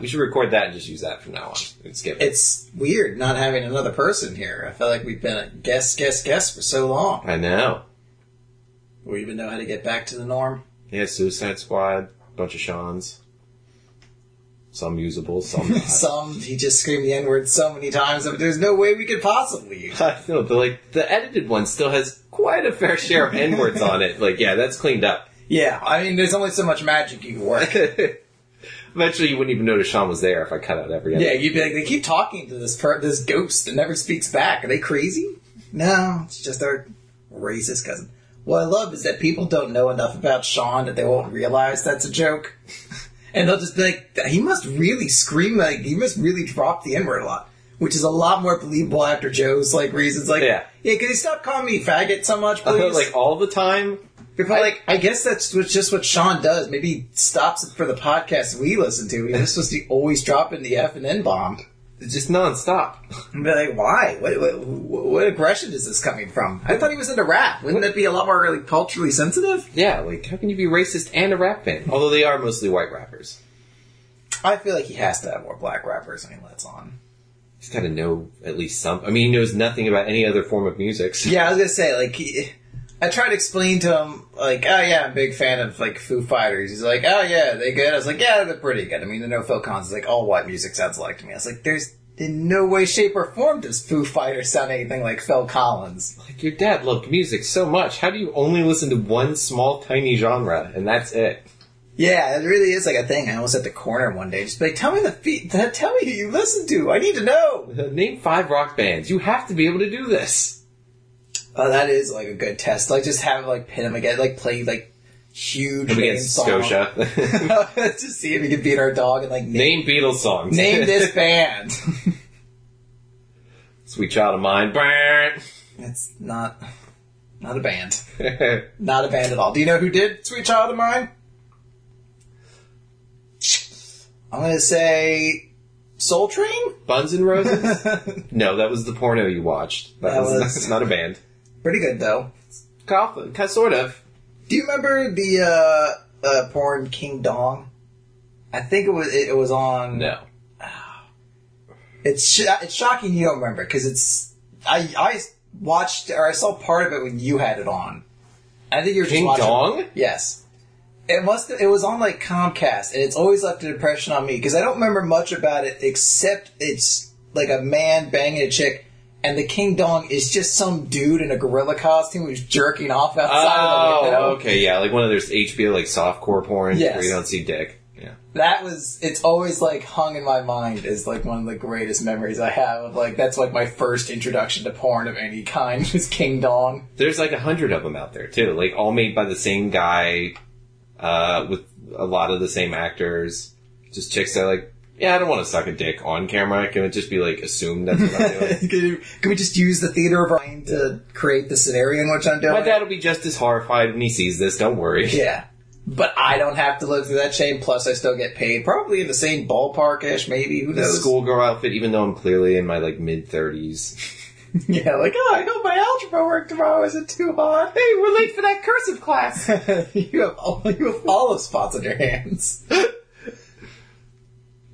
We should record that and just use that from now on. And skip it. It's weird not having another person here. I feel like we've been a guest, guest, guest for so long. I know. We even know how to get back to the norm. Yeah, Suicide Squad, bunch of Sean's. Some usable, some not. Some he just screamed the N word so many times that there's no way we could possibly use. it. I know, but like the edited one still has quite a fair share of N words on it. Like, yeah, that's cleaned up. Yeah, I mean, there's only so much magic you can work. Eventually, you wouldn't even notice Sean was there if I cut out every. Yeah, you'd be like, they keep talking to this per- this ghost that never speaks back. Are they crazy? No, it's just our racist cousin. What I love is that people don't know enough about Sean that they won't realize that's a joke. and they'll just be like, he must really scream, like, he must really drop the N word a lot. Which is a lot more believable after Joe's, like, reasons. Like, Yeah. yeah, can you stop calling me faggot so much, uh, please? like all the time. You're probably like, I guess that's just what Sean does. Maybe he stops it for the podcast we listen to. He's supposed to be always dropping the F and N bomb. It's just nonstop. And be like, why? What, what, what aggression is this coming from? I thought he was into rap. Wouldn't that be a lot more really culturally sensitive? Yeah, like how can you be racist and a rap fan? Although they are mostly white rappers. I feel like he has to have more black rappers than he lets on. He's got to know at least some. I mean, he knows nothing about any other form of music. so- Yeah, I was gonna say, like, he, I tried to explain to him, like, oh yeah, I'm a big fan of like Foo Fighters. He's like, oh yeah, they good. I was like, yeah, they're pretty good. I mean, the No Phil Collins is like oh, all white music sounds like to me. I was like, there's in no way, shape, or form does Foo Fighters sound anything like Phil Collins. Like your dad loved music so much. How do you only listen to one small, tiny genre and that's it? Yeah, it really is like a thing. I almost at the corner one day, just like, tell me the feet, tell me who you listen to. I need to know. Name five rock bands. You have to be able to do this. Oh, that is like a good test. Like, just have like pin him again, like play like huge main against song. Scotia. just see if he can beat our dog and like name, Name Beatles songs. name this band. Sweet Child of Mine. It's not not a band, not a band at all. Do you know who did "Sweet Child of Mine"? I'm gonna say Soul Train. Buns and Roses? no, that was the porno you watched. That, That was, was- that's not a band. Pretty good though. Kind of, sort of. Do you remember the uh, uh, porn King Dong? I think it was it, it was on. No. It's sh- it's shocking you don't remember because it's I I watched or I saw part of it when you had it on. I think you were just King watching- Dong? Yes. It must. It was on like Comcast, and it's always left an impression on me because I don't remember much about it except it's like a man banging a chick, and the King Dong is just some dude in a gorilla costume who's jerking off outside of the window. Oh, okay, yeah, like one of those HBO like softcore porn Yes. where you don't see dick. Yeah. That was. It's always like hung in my mind as like one of the greatest memories I have of like that's like my first introduction to porn of any kind was King Dong. There's like a hundred of them out there too, like all made by the same guy, uh, with a lot of the same actors. Just chicks that are like, yeah, I don't want to suck a dick on camera. Can it just be like assumed that's what I'm doing? can, you- can we just use the theater of our mind to create the scenario in which I'm doing? My dad will be just as horrified when he sees this. Don't worry. Yeah. But I don't have to live through that shame, plus I still get paid. Probably in the same ballpark-ish, maybe. Who The knows? schoolgirl outfit, even though I'm clearly in my like mid thirties. Yeah, like, oh, I hope my algebra work tomorrow isn't too hard. Hey, we're late for that cursive class. you have all, you have olive spots on your hands.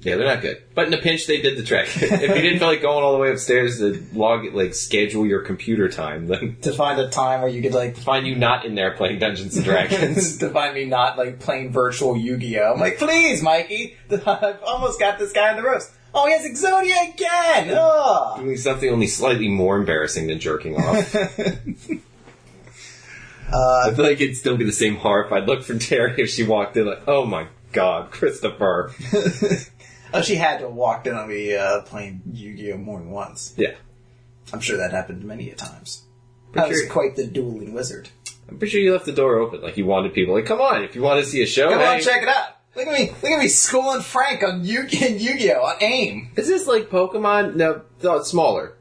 Yeah, they're not good. But in a pinch, they did the trick. if you didn't feel like going all the way upstairs to log, like, schedule your computer time, then to find a time where you could, like, find you not in there playing Dungeons and Dragons. to find me not, like, playing virtual Yu-Gi-Oh! I'm like, please, Mikey! I've almost got this guy on the roast. Oh, he has Exodia again! Ugh! Doing something only slightly more embarrassing than jerking off. I feel like it'd still be the same horrified look from Terry if she walked in like, oh my god, Christopher. Oh, she had to have walked in on me, uh, playing Yu-Gi-Oh! more than once. Yeah. I'm sure that happened many a times. I was sure- quite the dueling wizard. I'm pretty sure you left the door open. Like, you wanted people, like, come on, if you want to see a show, Come hey. on, check it out. Look at me, look at me schooling Frank on Yu- in Yu-Gi-Oh! on AIM. Is this like Pokemon? No, no, it's smaller.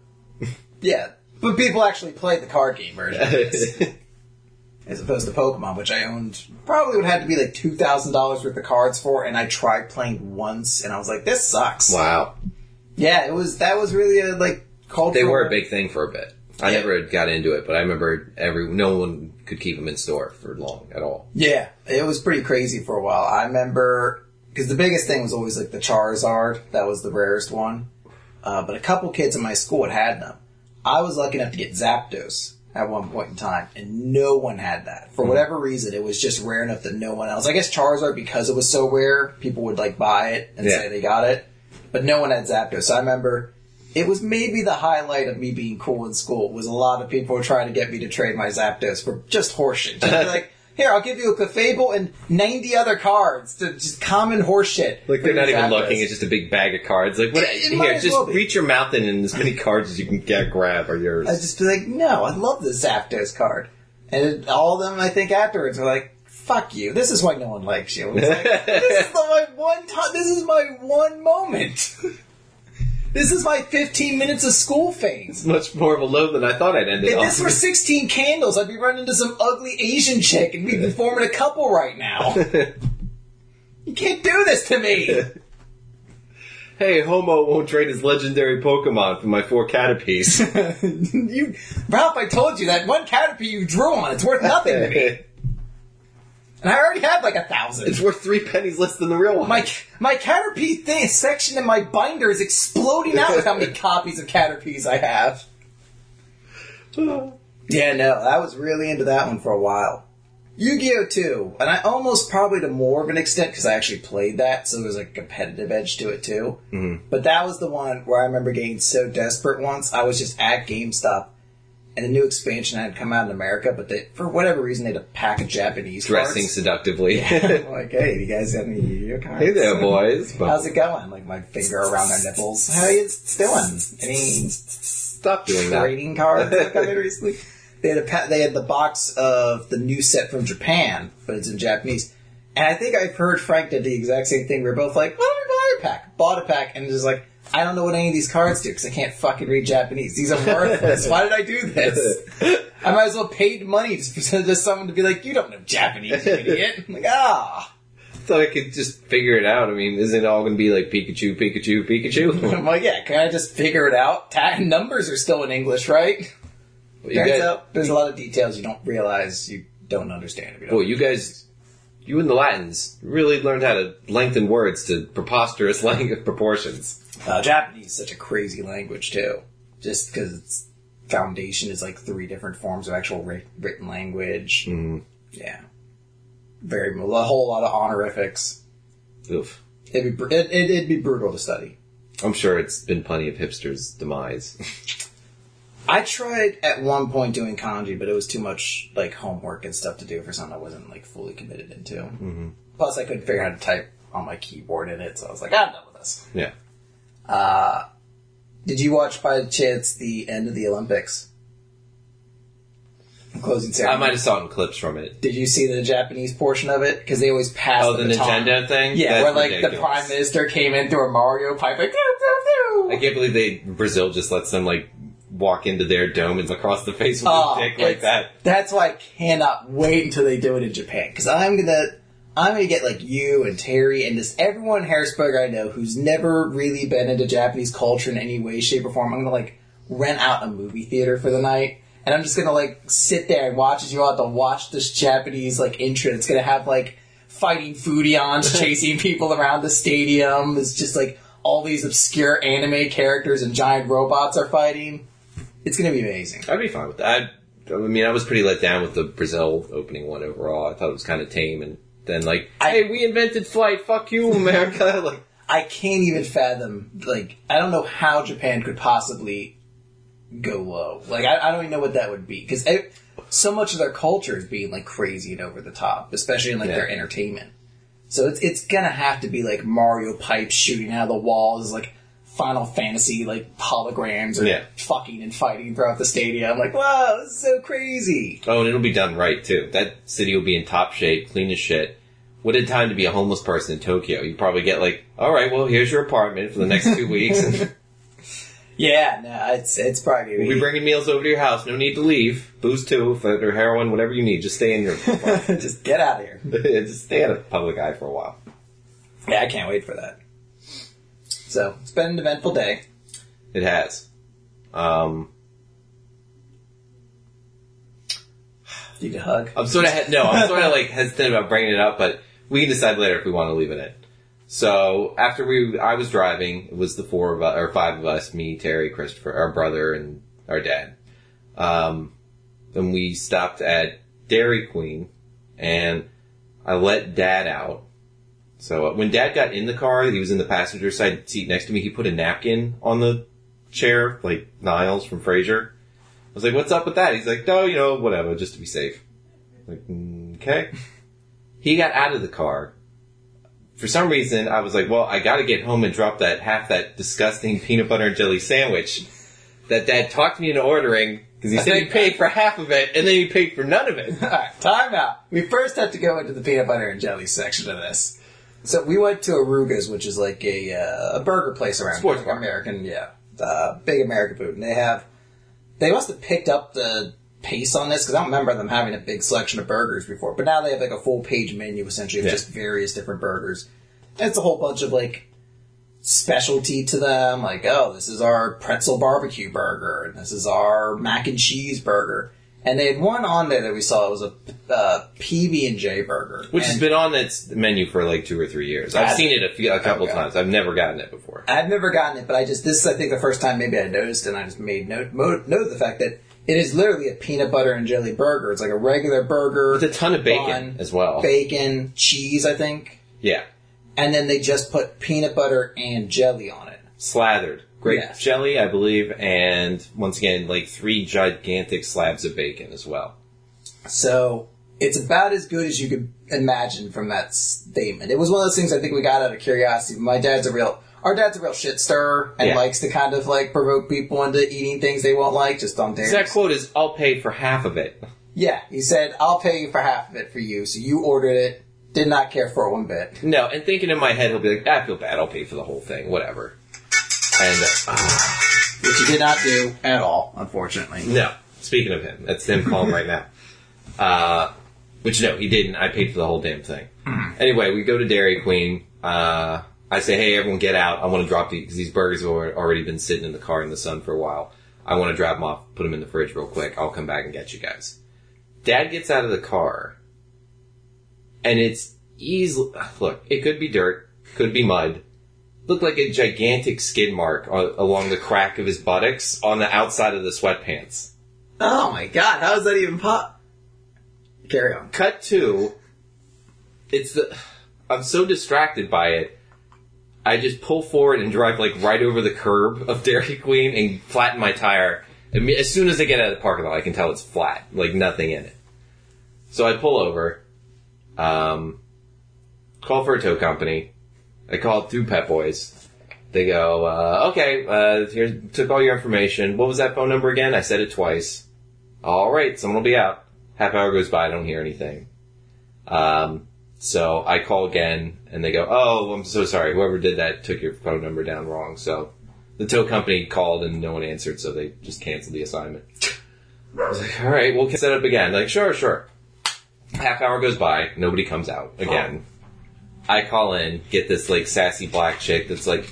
Yeah, but people actually played the card game version. of this. as opposed to Pokemon, which I owned probably would have to be like two thousand dollars worth of cards for, and I tried playing once, and I was like, "This sucks." wow. Yeah, it was that was really a like cultural. They were a big thing for a bit. I Yeah. never got into it, but I remember every no one could keep them in store for long at all. Yeah, it was pretty crazy for a while. I remember because the biggest thing was always like the Charizard. That was the rarest one. Uh, but a couple kids in my school had had them. I was lucky enough to get Zapdos at one point in time, and no one had that for mm-hmm. whatever reason. It was just rare enough that no one else. I guess Charizard because it was so rare, people would like buy it and Yeah. say they got it, but no one had Zapdos. So I remember. It was maybe the highlight of me being cool in school was a lot of people trying to get me to trade my Zapdos for just horseshit. Just like, here, I'll give you a Clefable and 90 other cards to just common horseshit. Like they're not even looking; it's just a big bag of cards. Like, what? It- it here, just well reach your mouth in, and as many cards as you can get, grab are yours. I'd just be like, no, I love the Zapdos card. And it, all of them, I think, afterwards were like, fuck you. This is why no one likes you. Like, this is the, my one time, this is my one moment. this is my 15 minutes of school phase. It's much more of a load than I thought I'd end it If on. this were 16 candles, I'd be running into some ugly Asian chick and we'd be forming a couple right now. You can't do this to me. hey, Homo won't trade his legendary Pokemon for my four Caterpies. you, Ralph, I told you that one Caterpie you drew on, it's worth nothing to me. And I already had like a thousand. it's worth three pennies less than the real one. My my Caterpie thing section in my binder is exploding out with how many copies of Caterpies I have. Yeah, no, I was really into that one for a while. Yu-Gi-Oh! 2, and I almost probably to more of an extent because I actually played that, so there's a competitive edge to it too. Mm-hmm. But that was the one where I remember getting so desperate once. I was just at GameStop, and a new expansion had come out in America, but they, for whatever reason, they had a pack of Japanese Dressing cards. seductively. I'm like, hey, you guys got any Yu-Gi-Oh cards? hey there, boys. How's it going? Like my finger around their nipples. How are you doing? Any Stop doing that. trading cards in recently? They had a pa- they had the box of the new set from Japan, but it's in Japanese. And I think I've heard Frank did the exact same thing. We are both like, "Why don't we buy a pack?" Bought a pack, and just like, I don't know what any of these cards do because I can't fucking read Japanese. These are worthless. Why did I do this? I might as well paid money just for just someone to be like, "You don't know Japanese, you idiot." I'm like, ah. thought I could just figure it out. I mean, isn't it all going to be like Pikachu, Pikachu, Pikachu? I'm like, yeah, can I just figure it out? Ta- numbers are still in English, right? you Turns guys, out there's a lot of details you don't realize you don't understand. You don't. boy, you guys, you and the Latins really learned how to lengthen words to preposterous lang- proportions. Uh, Japanese is such a crazy language too, just because its foundation is like three different forms of actual writ- written language. Mm. Yeah, very a whole lot of honorifics. Oof. It'd be it, it, it'd be brutal to study. I'm sure it's been plenty of hipsters' demise. I tried at one point doing kanji, but it was too much like homework and stuff to do for something I wasn't like fully committed into. Mm-hmm. Plus, I couldn't figure out how to type on my keyboard in it, so I was like, I'm done with this. yeah. Uh, did you watch by chance the end of the Olympics? The closing I might have saw clips from it. Did you see the Japanese portion of it? Because they always pass Oh, the. Nintendo thing? Yeah, That's where like the prime minister came in through a Mario pipe, like, doo, doo, I can't believe they Brazil just lets them like walk into their dome and across the face with Oh, a dick like that. That's why I cannot wait until they do it in Japan. Because I'm gonna, I'm gonna get like you and Terry and just everyone in Harrisburg I know who's never really been into Japanese culture in any way, shape, or form. I'm gonna like rent out a movie theater for the night, and I'm just gonna like sit there and watch as you all have to watch this Japanese like intro. It's gonna have like fighting Fudians chasing people around the stadium. It's just like all these obscure anime characters and giant robots are fighting. It's gonna be amazing. I'd be fine with that. I, I mean, I was pretty let down with the Brazil opening one overall. I thought it was kind of tame, and then like, I- hey, we invented flight. Fuck you, America. like, I can't even fathom. Like, I don't know how Japan could possibly go low. Like, I, I don't even know what that would be because so much of their culture is being like crazy and over the top, especially in like Yeah. their entertainment. So it's it's gonna have to be like Mario pipes shooting out of the walls, like Final Fantasy like holograms or Yeah. fucking and fighting throughout the stadium. Like, wow, this is so crazy. oh, and it'll be done right too. That city will be in top shape, clean as shit. What a time to be a homeless person in Tokyo. You probably get like, all right, well, here's your apartment for the next two weeks. and Yeah, no, it's it's probably we'll be bringing meals over to your house. No need to leave. Booze too, or heroin, whatever you need. Just stay in your apartment. just get out of here. Just stay out of public eye for a while. Yeah, I can't wait for that. So it's been an eventful day. It has. Um, Need a hug. I'm sort of no, I'm sort of like hesitant about bringing it up, but we can decide later if we want to leave it in. So after we, I was driving. It was the four of us or five of us: me, Terry, Christopher, our brother, and our dad. Um, then we stopped at Dairy Queen, and I let Dad out. So uh, when Dad got in the car, he was in the passenger side seat next to me. He put a napkin on the chair, like Niles from Frasier. I was like, "What's up with that?" He's like, "No, you know, whatever, just to be safe." Like, "Mm, okay. He got out of the car. For some reason, I was like, "Well, I got to get home and drop that half that disgusting peanut butter and jelly sandwich that Dad talked me into ordering because he said he paid for half of it and then he paid for none of it." Alright, time out. We first have to go into the peanut butter and jelly section of this. So we went to Arooga's, which is like a uh, a burger place around Sports here. American, yeah, uh, big American food. And they have, they must have picked up the pace on this because I don't remember them having a big selection of burgers before. But now they have like a full page menu essentially of Yeah. just various different burgers. And it's a whole bunch of like specialty to them, like oh, this is our pretzel barbecue burger, and this is our mac and cheese burger. And they had one on there that we saw. It was a uh, PB and J burger, Which and has been on its menu for like two or three years. I've seen it a, few, a couple Okay. times. I've never gotten it before. I've never gotten it, but I just this is I think the first time maybe I noticed, and I just made note note of the fact that it is literally a peanut butter and jelly burger. It's like a regular burger, With a ton of bacon bun, as well. bacon, cheese, I think, Yeah. and then they just put peanut butter and jelly on it. Slathered. Grape Yes. jelly, I believe, and once again, like three gigantic slabs of bacon as well. So it's about as good as you could imagine from that statement. It was one of those things I think we got out of curiosity. My dad's a real, our dad's a real shit stirrer and Yeah. likes to kind of like provoke people into eating things they won't like just on dare. That quote is, I'll pay for half of it. Yeah, he said, I'll pay you for half of it for you. So you ordered it, did not care for it one bit. No, and thinking in my head, he'll be like, I feel bad, I'll pay for the whole thing, whatever. And, uh, Which he did not do at all, unfortunately. no, speaking of him, that's him calling right now. Uh, which no, he didn't. I paid for the whole damn thing. Anyway, we go to Dairy Queen. Uh, I say, hey, everyone get out. I want to drop these, because these burgers have already been sitting in the car in the sun for a while. I want to drop them off, put them in the fridge real quick. I'll come back and get you guys. Dad gets out of the car, and it's easily, look, it could be dirt, could be mud. Looked like a gigantic skid mark uh, along the crack of his buttocks on the outside of the sweatpants. Oh my god, how is that even pop? Carry on. cut two. it's the i'm so distracted by it i just pull forward and drive like right over the curb of dairy queen and flatten my tire. As soon as i get out of the parking lot i can tell it's flat like nothing in it. So i pull over um, call for a tow company. I call through pep boys. They go uh, okay uh, here took all your information. What was that phone number again? I said it twice. All right someone will be out. Half hour goes by, I don't hear anything. Um, so I call again, and they go, "Oh, I'm so sorry. Whoever did that took your phone number down wrong." So the tow company called, and no one answered, so they just canceled the assignment. I was like, "All right, we'll set up again." Like, sure, sure. Half hour goes by, nobody comes out again. I call in, get this like sassy black chick that's like,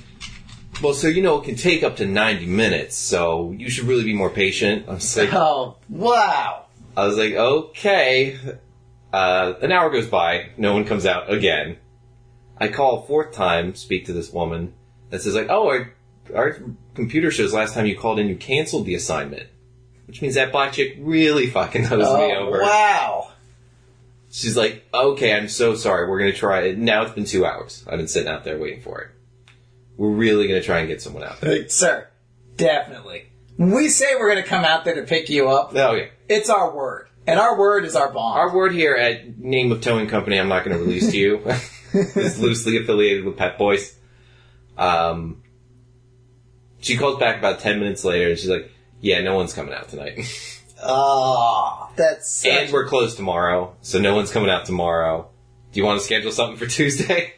"Well, so you know, it can take up to ninety minutes, so you should really be more patient." I was like, Oh, wow. I was like, okay. Uh, an hour goes by, no one comes out again. I call a fourth time, speak to this woman that says like, oh, our, our computer shows last time you called in, you canceled the assignment. Which means that black chick really fucking knows me Oh, over. wow. She's like, okay, I'm so sorry, we're gonna try it. Now it's been two hours. I've been sitting out there waiting for it. We're really gonna try and get someone out there. Hey, sir, definitely. When we say we're going to come out there to pick you up, Oh yeah. it's our word. And our word is our bond. Our word here at Name of Towing Company, I'm not going to release to you. it's loosely affiliated with Pep Boys. Um, she calls back about 10 minutes later and she's like, yeah, no one's coming out tonight. oh, that's such- and we're closed tomorrow, so no one's coming out tomorrow. Do you want to schedule something for Tuesday?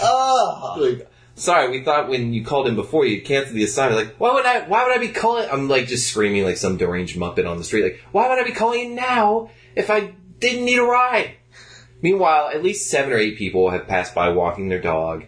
oh. Like, Sorry, we thought when you called in before you canceled the assignment. Like, why would I? Why would I be calling? I'm like just screaming like some deranged muppet on the street. Like, why would I be calling in now if I didn't need a ride? Meanwhile, at least seven or eight people have passed by walking their dog,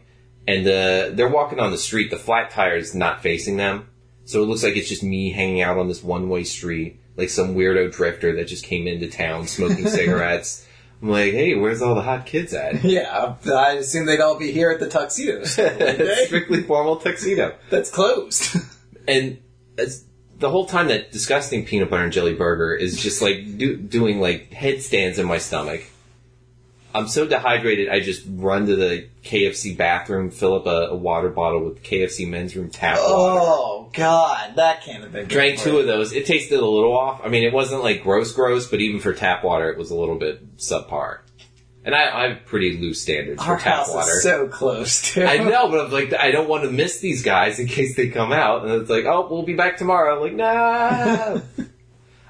and uh, they're walking on the street. The flat tire is not facing them, so it looks like it's just me hanging out on this one-way street. like some weirdo drifter that just came into town smoking cigarettes. I'm like, hey, where's all the hot kids at? Yeah, I assume they'd all be here at the tuxedo store. wouldn't they? Strictly formal tuxedo. That's closed. and it's, the whole time that disgusting peanut butter and jelly burger is just like do, doing like headstands in my stomach. I'm so dehydrated, I just run to the KFC bathroom, fill up a, a water bottle with KFC men's room tap water. oh God, that can't have been. Drank two of those. It tasted a little off. I mean, it wasn't like gross, gross, but even for tap water, it was a little bit subpar. And I, I have pretty loose standards Our for tap house water. is so close to. I know, but I'm like, I don't want to miss these guys in case they come out. And it's like, oh, we'll be back tomorrow. I'm like, nah.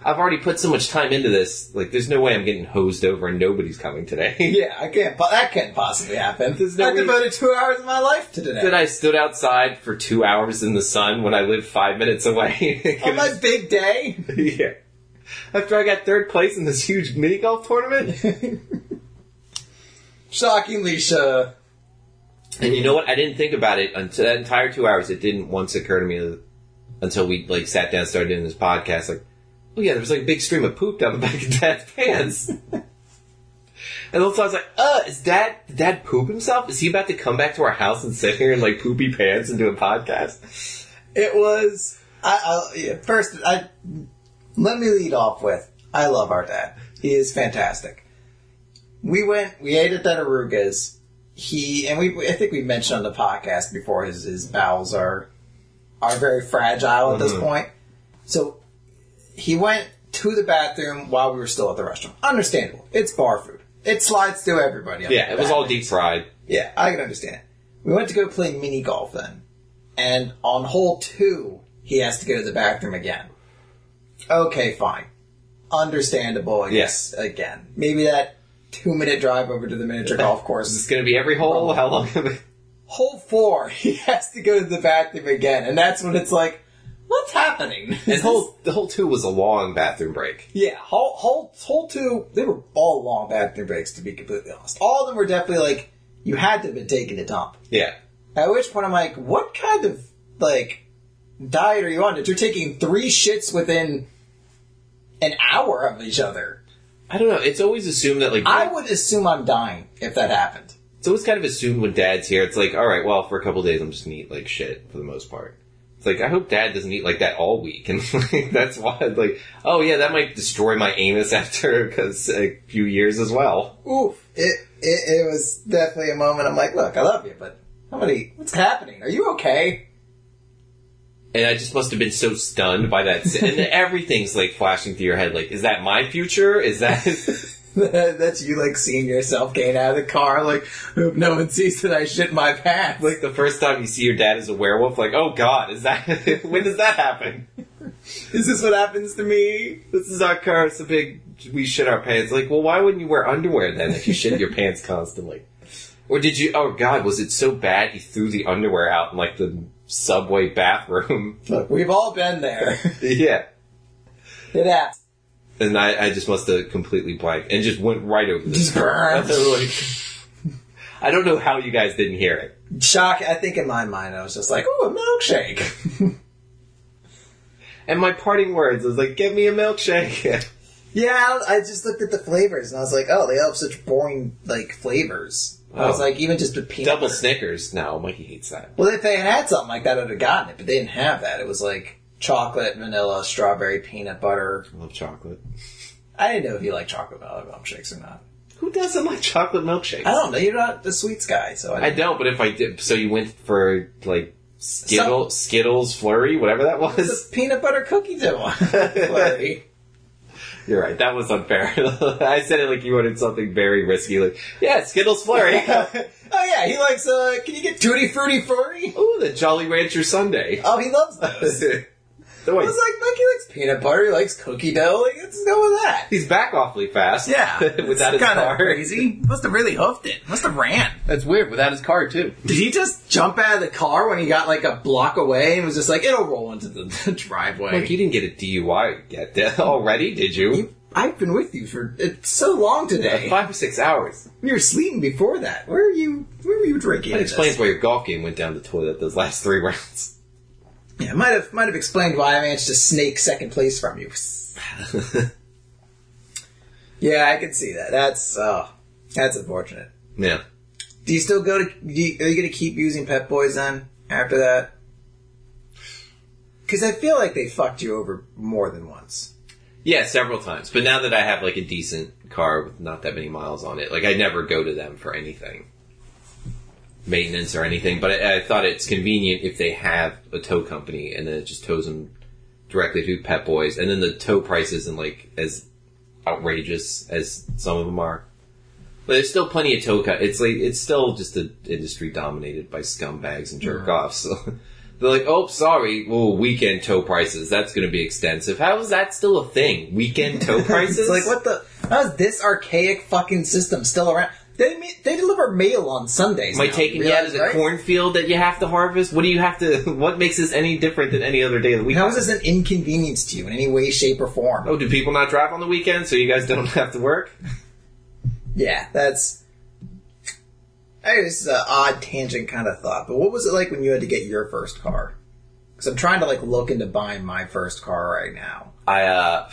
I've already put so much time into this. Like, there's no way I'm getting hosed over and nobody's coming today. Yeah, I can't. po- That can't possibly happen. There's no I way- devoted two hours of my life to today. then I stood outside for two hours in the sun when I lived five minutes away. On my big day. yeah. After I got third place in this huge mini golf tournament. Shockingly, sure. And you know what? I didn't think about it until that entire two hours. It didn't once occur to me until we like sat down, and started doing this podcast. Like, oh yeah, there was like a big stream of poop down the back of Dad's pants. and also I was like, uh, is Dad did Dad poop himself? Is he about to come back to our house and sit here in like poopy pants and do a podcast? It was. I, I yeah, first. I let me lead off with. I love our dad. He is fantastic. We went. We ate at that Aroogas. He and we. I think we mentioned on the podcast before. His his bowels are are very fragile at this Mhm. point. So he went to the bathroom while we were still at the restaurant. Understandable. It's bar food. It slides through everybody. Yeah, it was all deep fried. Yeah, I can understand. We went to go play mini golf then. And on hole two, he has to go to the bathroom again. Okay, fine. Understandable, I guess, again. Maybe that two minute drive over to the miniature golf course. Is this going to be every hole? How long? Hole four, he has to go to the bathroom again. And that's when it's like, what's happening? and whole the whole two was a long bathroom break. Yeah, whole, whole, whole two, they were all long bathroom breaks, to be completely honest. All of them were definitely like, you had to have been taking a dump. Yeah. At which point I'm like, what kind of like diet are you on? That you're taking three shits within an hour of each other. I don't know. It's always assumed that like I would assume I'm dying if that happened. So it's always kind of assumed when dad's here. It's like, all right, well, for a couple days, I'm just gonna eat like shit for the most part. It's like I hope dad doesn't eat like that all week, and like, that's why, like, oh yeah, that might destroy my anus after cause a few years as well. Oof. It, it it was definitely a moment. I'm like, look, I love you, but somebody, what's happening? Are you okay? And I just must have been so stunned by that, and everything's like flashing through your head. Like, is that my future? Is that? That's you like seeing yourself getting out of the car. Like, hope no one sees that I shit my pants. like the first time you see your dad as a werewolf, like, oh god, is that when does that happen? is this what happens to me? This is our car. It's a big. We shit our pants. Like, well, why wouldn't you wear underwear then if you shit your pants constantly? Or did you? Oh God, was it so bad he threw the underwear out in like the subway bathroom? Look, we've all been there. yeah. it happens. And I, I just must have completely blanked and just went right over this. Just burn. like, I don't know how you guys didn't hear it. shock. I think in my mind, I was just like, "Ooh, a milkshake." And my parting words was like, "Give me a milkshake." yeah, I just looked at the flavors and I was like, "Oh, they all have such boring like flavors." I was Oh. like, even just a peanut Double butter. Snickers. No, Mikey hates that. Well, if they had something like that, I'd have gotten it, but they didn't have that. It was like chocolate, vanilla, strawberry, peanut butter. I love chocolate. I didn't know if you like chocolate milkshakes or not. Who doesn't like chocolate milkshakes? I don't know. You're not the sweets guy, so I, I don't, but if I did, so you went for like Skittle, Skittles flurry, whatever that was. a peanut butter cookie dough. Flurry. You're right, that was unfair. I said it like you wanted something very risky, like yeah, Skittles flurry. oh yeah, he likes. uh Can you get tutti frutti flurry? Ooh, the Jolly Rancher Sunday. Oh, he loves those. So I was like, Mikey likes peanut butter. He likes cookie dough. Like, let's go with that. he's back awfully fast. Yeah, without his kind car. of crazy. Must have really hoofed it. Must have ran. That's weird. Without his car too. Did he just jump out of the car when he got like a block away and was just like, it'll roll into the, driveway? Like you didn't get a DUI yet did- already, did you? You- I've been with you for it's so long today. Five or six hours. You were sleeping before that. Where are you? Where were you drinking? That this? explains why your golf game went down the toilet those last three rounds. Yeah, might have might have explained why I managed to snake second place from you. yeah, I can see that. That's oh, that's unfortunate. yeah. Do you still go to? Do you, are you going to keep using Pep Boys then after that? Because I feel like they fucked you over more than once. Yeah, several times. But now that I have like a decent car with not that many miles on it, like I never go to them for anything. Maintenance or anything, but I, I thought it's convenient if they have a tow company and then it just tows them directly to Pep Boys, and then the tow price isn't like as outrageous as some of them are. But there's still plenty of tow cut. It's like it's still just an industry dominated by scumbags and jerk offs. So they're like, oh, sorry, well, weekend tow prices. That's going to be extensive. How is that still a thing? Weekend tow prices? It's like what the? How is this archaic fucking system still around? They they deliver mail on Sundays. Am I now, taking you realize, of the right? cornfield that you have to harvest? What do you have to? What makes this any different than any other day of the week? How is this an inconvenience to you in any way, shape, or form? Oh, do people not drive on the weekend so you guys don't have to work? Yeah, that's. I this is an odd tangent kind of thought, but what was it like when you had to get your first car? Because I'm trying to like look into buying my first car right now. I uh,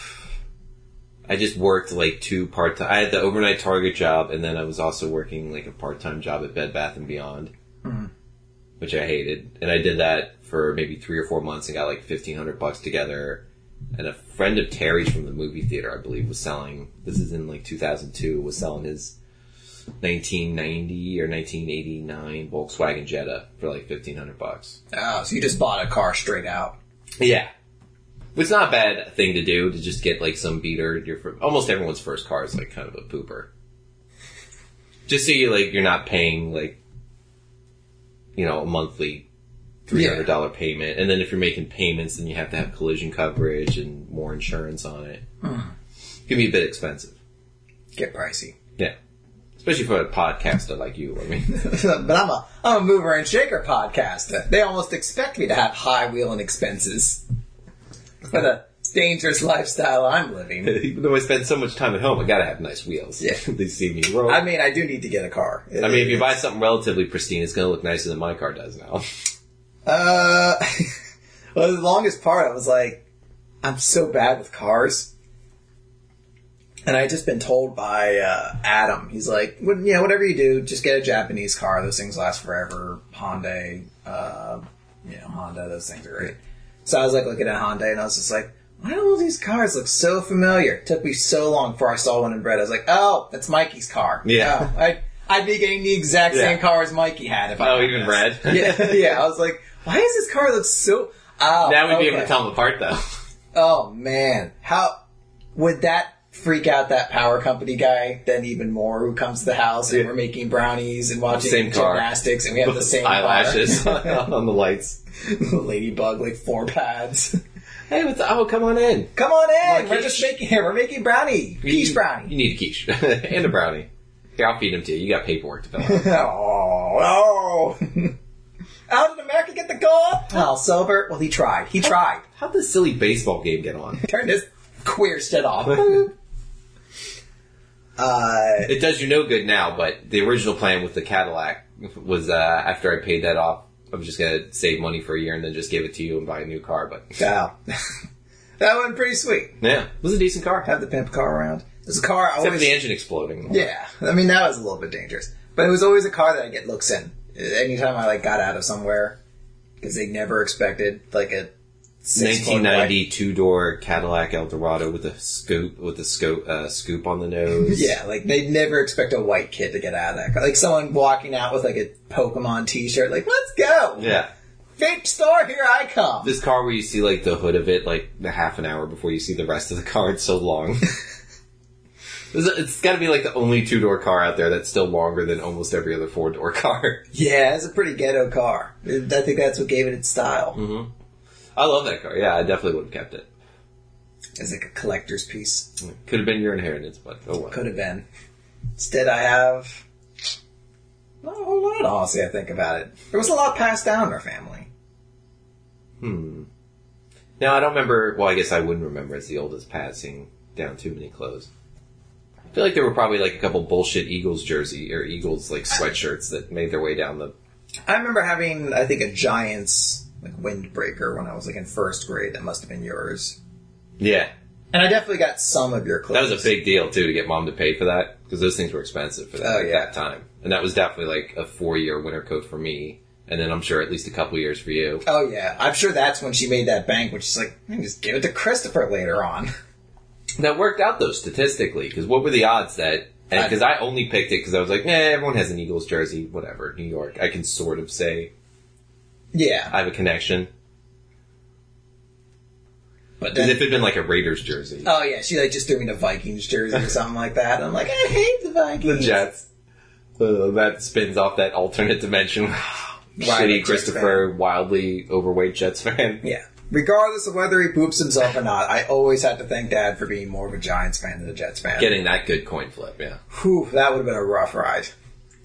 I just worked like two part time. I had the overnight Target job, and then I was also working like a part time job at Bed Bath and Beyond, mm-hmm. which I hated. And I did that for maybe three or four months and got like fifteen hundred bucks together. And a friend of Terry's from the movie theater, I believe, was selling. This is in like 2002. Was selling his 1990 or 1989 Volkswagen Jetta for like 1500 bucks. Oh, so you just bought a car straight out. Yeah. It's not a bad thing to do to just get like some beater. Your almost everyone's first car is like kind of a pooper. Just so you like you're not paying like you know a monthly three hundred dollar payment, and then if you're making payments, then you have to have collision coverage and more insurance on it. Hmm. Can be a bit expensive. Get pricey. Yeah, especially for a podcaster like you. I mean, but I'm a I'm a mover and shaker podcaster. They almost expect me to have high wheeling expenses for the dangerous lifestyle I'm living. even though I spend so much time at home, I gotta have nice wheels. Yeah. they see me roll. I mean, I do need to get a car. I mean, if you buy something relatively pristine, it's to look nicer than my car does now. Uh, well, the longest part, I was like, I'm so bad with cars. And I had just been told by uh, Adam, he's like, "What- you know, whatever you do, just get a Japanese car. Those things last forever. Hyundai, uh, you know, Honda, those things are great. So I was like looking at Hyundai, and I was just like, why do all these cars look so familiar? It took me so long before I saw one in red. I was like, oh, that's Mikey's car. Yeah. Oh, I, I'd be getting the exact same Yeah. car as Mikey had if I Oh, even this. red? yeah, yeah. I was like, why does this car look so? Oh, now we'd be able to tell them apart, though. Oh man, how would that freak out that power company guy then even more? Who comes to the house and Yeah. we're making brownies and watching Same car. gymnastics and we have the same eyelashes car. on the lights. Ladybug, like four pads. Hey, what's the, oh, come on in. Come on in, More we're quiche? just making here. We're making brownie, quiche You- brownie. You need a quiche and a brownie. Here, I'll feed them to you. You got paperwork to fill out. oh, oh. How did America get the goal? Oh, Silver. Well, he tried. He tried. How'd this silly baseball game get on? Turn this queer shit off. uh, It does you no good now, but the original plan with the Cadillac was uh, after I paid that off, I was just gonna save money for a year and then just give it to you and buy a new car. But wow. that went pretty sweet. yeah, it was a decent car. Have the pimp car around. It's a car I Except for always. the engine exploding. Yeah, I mean that was a little bit dangerous, but it was always a car that I get looks in. Anytime I like got out of somewhere, because they never expected like a 1990 two door Cadillac Eldorado with a scoop with a scope uh, scoop on the nose. Yeah, like they'd never expect a white kid to get out of that. car. Like someone walking out with like a Pokemon T-shirt, like let's go, yeah. Fake star, here I come. This car where you see like the hood of it like a half an hour before you see the rest of the car. It's so long. It's- it's got to be like the only two door car out there that's still longer than almost every other four door car. Yeah, it's a pretty ghetto car. I think that's what gave it its style. Mm-hmm. I love that car. Yeah, I definitely would have kept it. It's like a collector's piece. Could have been your inheritance, but oh well. Could have been. Instead, I have not a whole lot. Honestly, I think about it. There was a lot passed down in our family. Hmm. Now I don't remember. Well, I guess I wouldn't remember as the oldest passing down too many clothes. I feel like there were probably like a couple bullshit Eagles jersey or Eagles like sweatshirts that made their way down the. I remember having, I think, a Giants like Windbreaker when I was like in first grade. That must have been yours. Yeah, And I definitely got some of your clothes. that was a big deal too to get mom to pay for that because those things were expensive for that, Oh, at yeah. that time, and that was definitely like a four year winter coat for me, and then I'm sure at least a couple years for you. Oh yeah, I'm sure that's when she made that bank. Which is like, I can just give it to Christopher later on. That worked out though statistically because what were the odds that? Because I only picked it because I was like, eh, everyone has an Eagles jersey, whatever. New York, I can sort of say yeah, I have a connection. but then, if it'd been like a Raiders jersey, oh yeah, she like just threw me the Vikings jersey or something like that. And I'm like, I hate the Vikings. the Jets, uh, that spins off that alternate dimension. Shitty Christopher, wildly overweight Jets fan. Yeah. Regardless of whether he poops himself or not, I always had to thank Dad for being more of a Giants fan than a Jets fan. Getting that good coin flip, yeah. Whew, that would have been a rough ride.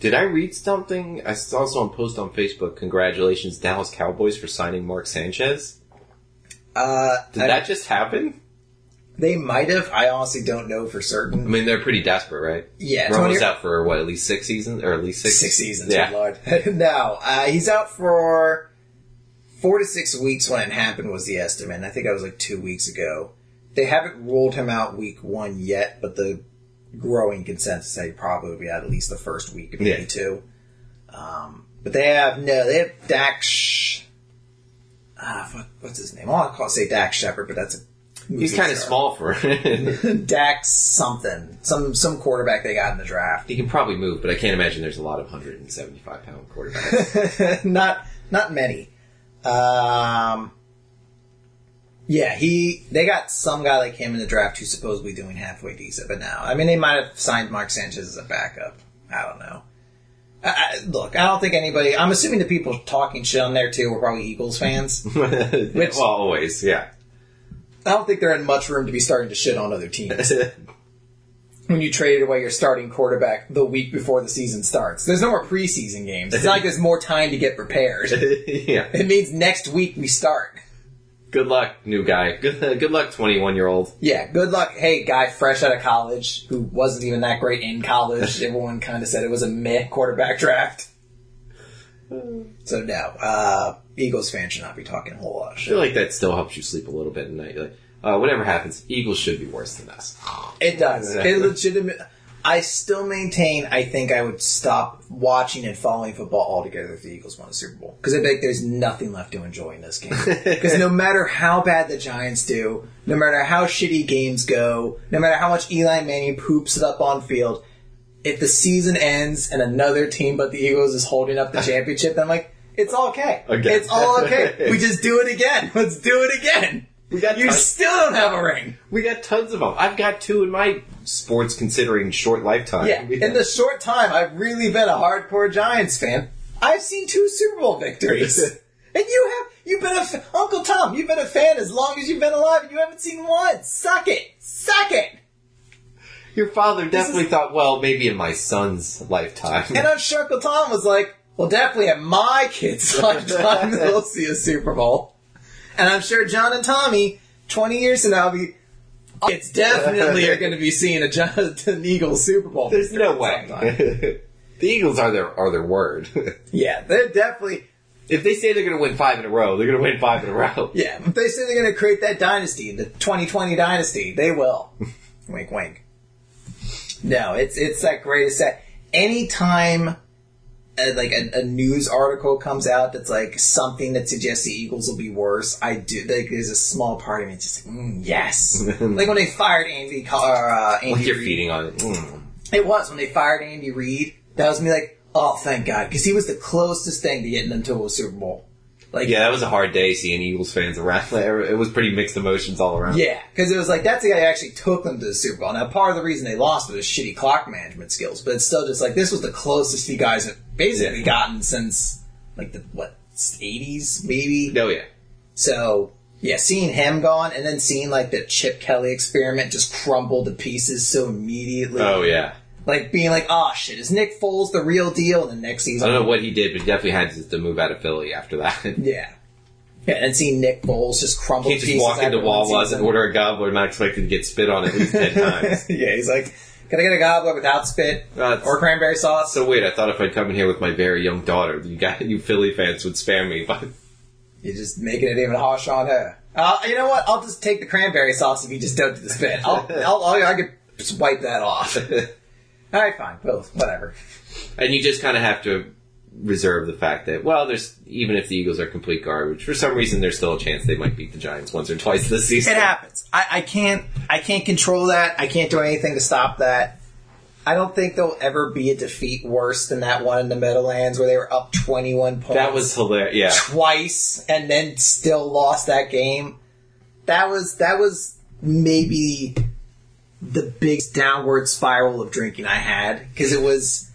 Did I read something? I saw someone post on Facebook. Congratulations, Dallas Cowboys, for signing Mark Sanchez. Uh, Did I- that just happen? They might have. I honestly don't know for certain. I mean, they're pretty desperate, right? Yeah, Romo's 20 out for what, at least six seasons, or at least six, six seasons. Yeah, lord. no, uh, he's out for four to six weeks when it happened was the estimate. I think that was like two weeks ago. They haven't ruled him out week one yet, but the growing consensus say probably will be at least the first week, maybe Yeah. two. Um, but they have no, they have Dax. Ah, what, what's his name? Well, I call say Dax Shepard, but that's a he's kind of small for. he Dax something, some some quarterback they got in the draft. He can probably move, but I can't imagine there's a lot of 175 pound quarterbacks. not not many. Um, yeah, he they got some guy like him in the draft who's supposedly doing halfway decent, but now I mean they might have signed Mark Sanchez as a backup. I don't know. I, I, look, I don't think anybody. I'm assuming the people talking shit on there too were probably Eagles fans. well, always, yeah. I don't think they're in much room to be starting to shit on other teams when you traded away your starting quarterback the week before the season starts. There's no more preseason games. It's not like there's more time to get prepared. yeah. It means next week we start. Good luck, new guy. Good, good luck, 21 year old. Yeah, good luck. Hey, guy fresh out of college who wasn't even that great in college. Everyone kind of said it was a meh quarterback draft. So no, uh, Eagles fans should not be talking a whole lot of I feel like that still helps you sleep a little bit at night. You're like, uh, whatever happens, Eagles should be worse than us. It does. It legitimate. I still maintain. I think I would stop watching and following football altogether if the Eagles won the Super Bowl because I think there's nothing left to enjoy in this game. Because no matter how bad the Giants do, no matter how shitty games go, no matter how much Eli Manning poops it up on field, if the season ends and another team but the Eagles is holding up the championship, I'm like, it's all okay. Again. It's all okay. We just do it again. Let's do it again. We got You tons- still don't have a ring. We got tons of them. I've got two in my sports considering short lifetime. Yeah, in the short time I've really been a hardcore Giants fan, I've seen two Super Bowl victories. and you have, you've been a, f- Uncle Tom, you've been a fan as long as you've been alive and you haven't seen one. Suck it! Suck it! Your father definitely thought, well, maybe in my son's lifetime. And I'm sure Uncle Tom was like, well definitely at my kid's lifetime they'll see a Super Bowl. And I'm sure John and Tommy, 20 years from now, will be, oh, it's definitely are going to be seeing a John, an Eagles Super Bowl. There's no way. the Eagles are their are their word. Yeah, they're definitely, if they say they're going to win five in a row, they're going to win five in a row. Yeah, if they say they're going to create that dynasty, the 2020 dynasty, they will. wink, wink. No, it's it's that greatest set. Anytime, uh, like a, a news article comes out that's like something that suggests the Eagles will be worse, I do. Like, there's a small part of me just like, mm, yes. like when they fired Andy, Car- uh, Andy Like you're Reid. feeding on it. Mm. It was when they fired Andy Reid. That was me like, oh, thank God, because he was the closest thing to getting them to a Super Bowl. Like, Yeah, that was a hard day seeing Eagles fans around. It was pretty mixed emotions all around. Yeah, because it was like that's the guy who actually took them to the Super Bowl. Now, part of the reason they lost was shitty clock management skills, but it's still just like this was the closest you guys have basically Yeah. gotten since like the what eighties maybe. Oh yeah. So yeah, seeing him gone and then seeing like the Chip Kelly experiment just crumble to pieces so immediately. Oh yeah. Like being like, oh shit, is Nick Foles the real deal? And the next season, I don't know what he did, but he definitely had to, move out of Philly after that. Yeah. Yeah, and seeing Nick Foles just crumble can't just walk into Wawa's and order a gobbler not expected to get spit on at least ten times. yeah, he's like, can I get a gobbler without spit Uh, or cranberry sauce? So wait, I thought if I'd come in here with my very young daughter, you got you Philly fans would spare me, but You're just making it even harsh on her. Uh, you know what? I'll just take the cranberry sauce if you just don't do the spit. I'll, I'll, I'll I could just wipe that off. All right, fine. Well, whatever. And you just kind of have to reserve the fact that, well, there's even if the Eagles are complete garbage, for some reason there's still a chance they might beat the Giants once or twice this season. It happens. I, I can't. I can't control that. I can't do anything to stop that. I don't think there'll ever be a defeat worse than that one in the Meadowlands where they were up 21 points. That was hilarious. Yeah. twice and then still lost that game. That was that was maybe the big downward spiral of drinking I had because it was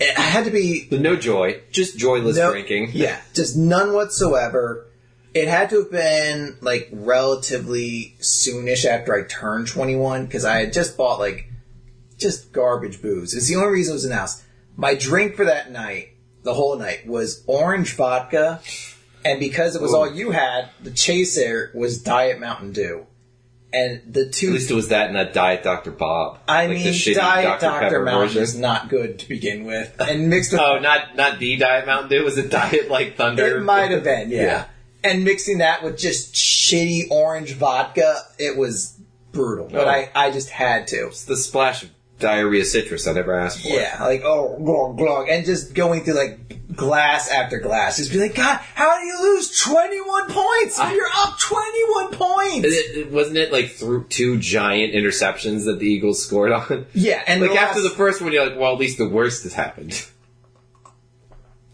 it had to be no joy, just joyless no- drinking. Yeah, just none whatsoever. It had to have been like relatively soonish after I turned 21 because I had just bought like just garbage booze. It's the only reason it was announced. My drink for that night, the whole night, was orange vodka, and because it was Ooh. all you had, the chaser was Diet Mountain Dew, and the two. At least it was that and that Diet Dr. Bob. I Like mean, Diet Dr. Mountain is not good to begin with, and mixed with Oh, not not the Diet Mountain Dew. Was it Diet like Thunder? It might have been, yeah. Yeah. And mixing that with just shitty orange vodka, it was brutal. But Oh. I, I just had to. It's the splash of diarrhea citrus I never asked for. Yeah, like oh, glug, glug, and just going through like glass after glass, just be like, God, how do you lose twenty one points? when You're up twenty one points. It, it- wasn't it like through two giant interceptions that the Eagles scored on? yeah, and Like the after the first one, you're like, well, at least the worst has happened.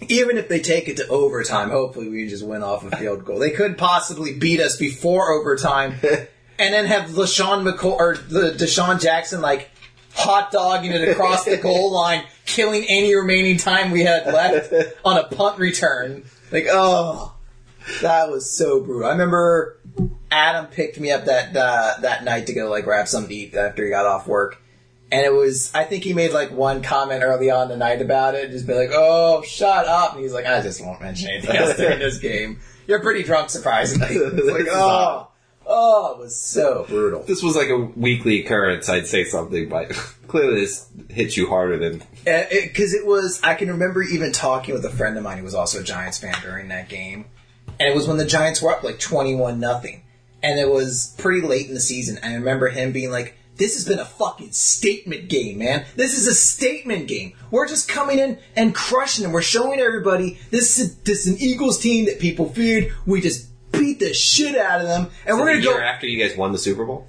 even if they take it to overtime, hopefully we just win off a field goal. They could possibly beat us before overtime, and then have LeSean McCoy or the DeSean Jackson like hot dogging it across the goal line, killing any remaining time we had left on a punt return. Like, oh, that was so brutal. I remember Adam picked me up that uh, that night to go like grab something to eat after he got off work. And it was, I think he made like one comment early on the night about it, just be like, oh, shut up. And he's like, I just won't mention anything else during this game. You're pretty drunk, surprisingly. It's like, oh, oh, it was so brutal. This was like a weekly occurrence, I'd say something, but clearly this hits you harder than. Eh, eh, because it, was, I can remember even talking with a friend of mine who was also a Giants fan during that game. And it was when the Giants were up like 21 nothing. And it was pretty late in the season. I remember him being like, this has been a fucking statement game, man. This is a statement game. We're just coming in and crushing them. We're showing everybody this is, this is an Eagles team that people feared. We just beat the shit out of them. And we're going to year go. after you guys won the Super Bowl.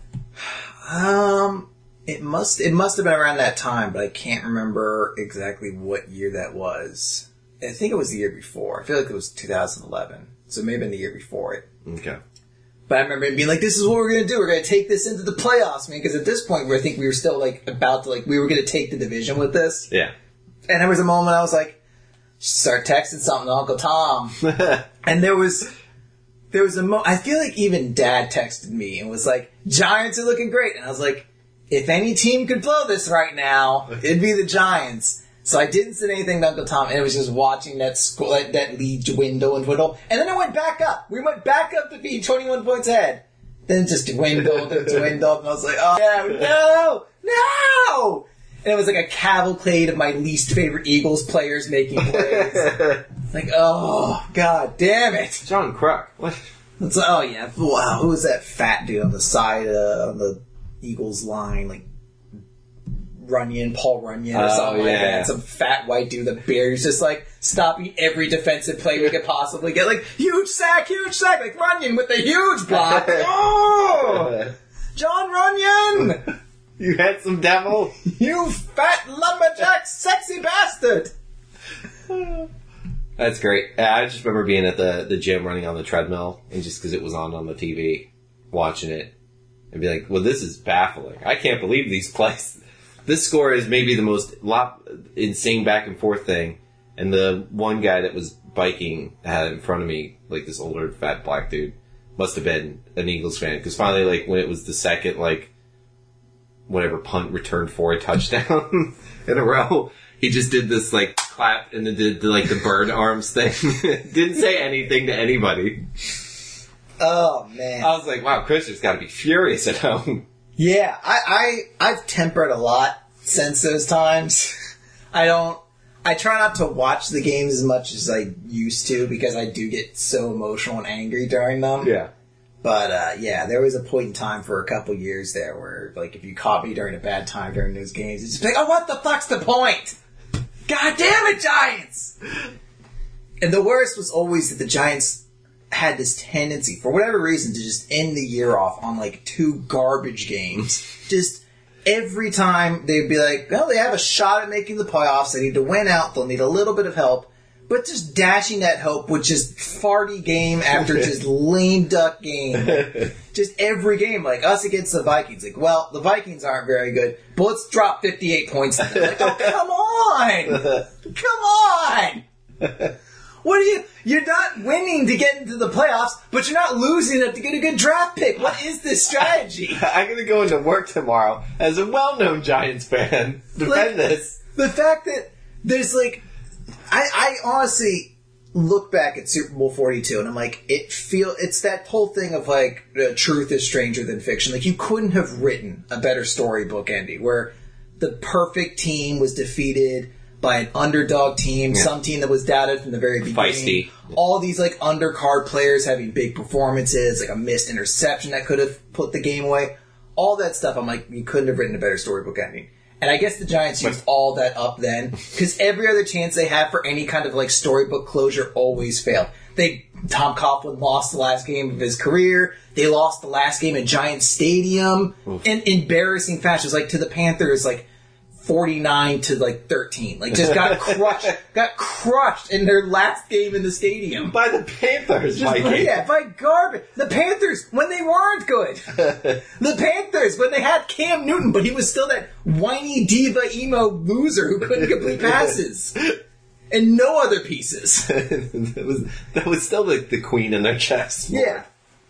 Um, it must it must have been around that time, but I can't remember exactly what year that was. I think it was the year before. I feel like it was 2011, so maybe in the year before it. Okay. But I remember being like, "This is what we're gonna do. We're gonna take this into the playoffs, man." Because at this point, we I think we were still like about to like we were gonna take the division with this. Yeah. And there was a moment I was like, "Start texting something to Uncle Tom." And there was there was a mo I feel like even dad texted me and was like, Giants are looking great. And I was like, if any team could blow this right now, it'd be the Giants. So I didn't send anything to Uncle Tom, and it was just watching that that, that lead dwindle and dwindle. And then it went back up. We went back up to be 21 points ahead. Then just dwindled and dwindled, and I was like, oh no, no, no! And it was like a cavalcade of my least favorite Eagles players making plays. like, oh, god damn it! John Kruk. What? It's like, oh yeah, wow, who was that fat dude on the side uh, on the Eagles line, like Runyan, Paul Runyan, or Oh, something like that? Some fat white dude, the bear, who's just like stopping every defensive play we could possibly get, like huge sack, huge sack, like Runyan with the huge block. oh, Jon Runyan, You handsome devil. you fat lumberjack, sexy bastard. That's great. I just remember being at the, the gym running on the treadmill, and just because it was on on the TV, watching it, and be like, well, this is baffling. I can't believe these plays. This score is maybe the most lot, insane back and forth thing. And the one guy that was biking had in front of me, like this older fat black dude, must have been an Eagles fan. Because finally, like, when it was the second, like, whatever punt returned for a touchdown in a row. He just did this like clap and then did the, like the bird arms thing. Didn't say anything to anybody. Oh man. I was like, wow, Chris has got to be furious at home. Yeah, I, I I've tempered a lot since those times. I don't I try not to watch the games as much as I used to because I do get so emotional and angry during them. Yeah. But uh, yeah, there was a point in time for a couple years there where, like, if you caught me during a bad time during those games, it's just like, oh, what the fuck's the point? God damn it, Giants! And the worst was always that the Giants had this tendency, for whatever reason, to just end the year off on like two garbage games. just every time they'd be like, well, they have a shot at making the playoffs. They need to win out. They'll need a little bit of help. But just dashing that hope with just farty game after just lame duck game. just every game, like us against the Vikings. Like, well, the Vikings aren't very good, but let's drop 58 points. Like, oh, come on! Come on! What are you? You're not winning to get into the playoffs, but you're not losing enough to get a good draft pick. What is this strategy? I'm gonna go into work tomorrow as a well-known Giants fan. Defend Like- this. the fact that there's like, I, I honestly look back at Super Bowl 42 and I'm like, it feel it's that whole thing of like, uh, truth is stranger than fiction. Like you couldn't have written a better storybook ending where the perfect team was defeated by an underdog team, some team that was doubted from the very beginning. Feisty. All these like undercard players having big performances, like a missed interception that could have put the game away. All that stuff, I'm like, you couldn't have written a better storybook ending. And I guess the Giants used all that up then, because every other chance they had for any kind of like storybook closure always failed. They Tom Coughlin lost the last game of his career. They lost the last game at Giants Stadium in embarrassing fashion. It was like to the Panthers, like 49 to like 13. Like just got crushed, got crushed in their last game in the stadium. By the Panthers, Just, Mikey. yeah, by garbage. The Panthers, when they weren't good. the Panthers, when they had Cam Newton, but he was still that whiny diva emo loser who couldn't complete passes. And no other pieces. that was that was still the, the queen in their chest. Yeah.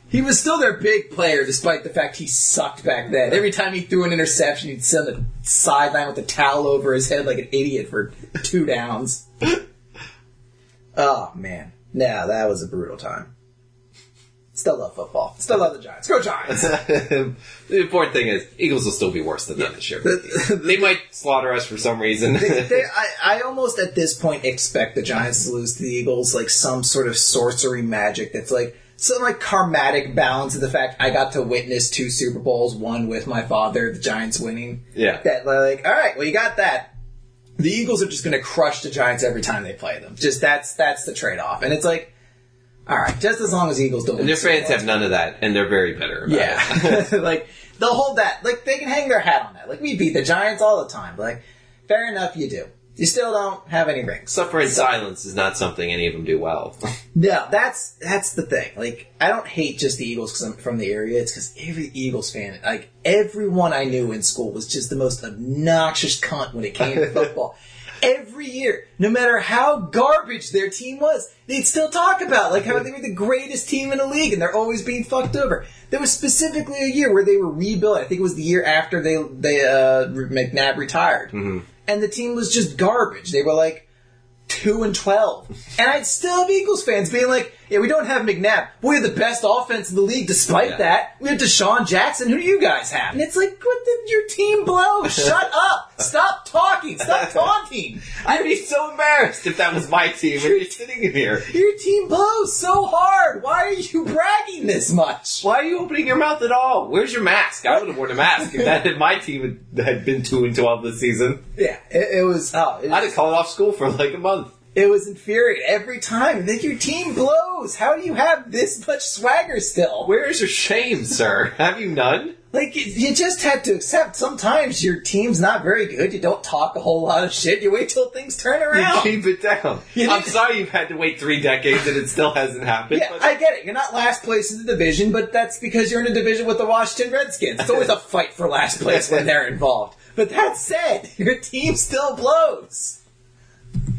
He was still their big player, despite the fact he sucked back then. Every time he threw an interception, he'd sit on the sideline with a towel over his head like an idiot for two downs. oh, man. Nah, that was a brutal time. Still love football. Still love the Giants. Go Giants! the important thing is, Eagles will still be worse than them this year. they might slaughter us for some reason. They, I, I almost at this point expect the Giants to lose to the Eagles like some sort of sorcery magic that's like some like karmatic balance of the fact I got to witness two Super Bowls, one with my father, the Giants winning. Yeah. That like, all right, well you got that. The Eagles are just going to crush the Giants every time they play them. Just that's that's the trade off, and it's like, all right, just as long as Eagles don't. and their fans have none of that, and they're very bitter about it. Yeah, like they'll hold that. Like they can hang their hat on that. Like we beat the Giants all the time. Like fair enough, you do. You still don't have any rings. Suffer in silence is not something any of them do well. No, that's that's the thing. Like, I don't hate just the Eagles because I'm from the area. It's because every Eagles fan, like everyone I knew in school, was just the most obnoxious cunt when it came to football. Every year, no matter how garbage their team was, they'd still talk about like how they were the greatest team in the league, and they're always being fucked over. There was specifically a year where they were rebuilt. I think it was the year after they they uh, McNabb retired, and the team was just garbage. They were like two and twelve, and I'd still have Eagles fans being like, "Yeah, we don't have McNabb. but We have the best offense in the league. Despite Yeah. that, we have DeSean Jackson. Who do you guys have?" And it's like, "What did your team blow? Shut up! Stop talking! Stop taunting! I'd be so embarrassed if that was my team and you're sitting here. Your team blows so hard. Why are you bragging this much?" Why are you opening your mouth at all? Where's your mask? I would have worn a mask if that had my team had, had been two and twelve this season. Yeah, it, it was. Oh, it, I'd have called off school for like a month. It was infuriating every time. Like your team blows. How do you have this much swagger still? Where is your shame, sir? Have you none? Like you- you just had to accept. Sometimes your team's not very good. You don't talk a whole lot of shit. You wait till things turn You around. keep it down. You I'm sorry you've had to wait three decades and it still hasn't happened. Yeah, but I get it. You're not last place in the division, but that's because you're in a division with the Washington Redskins. It's always a fight for last place when they're involved. But that said, your team still blows.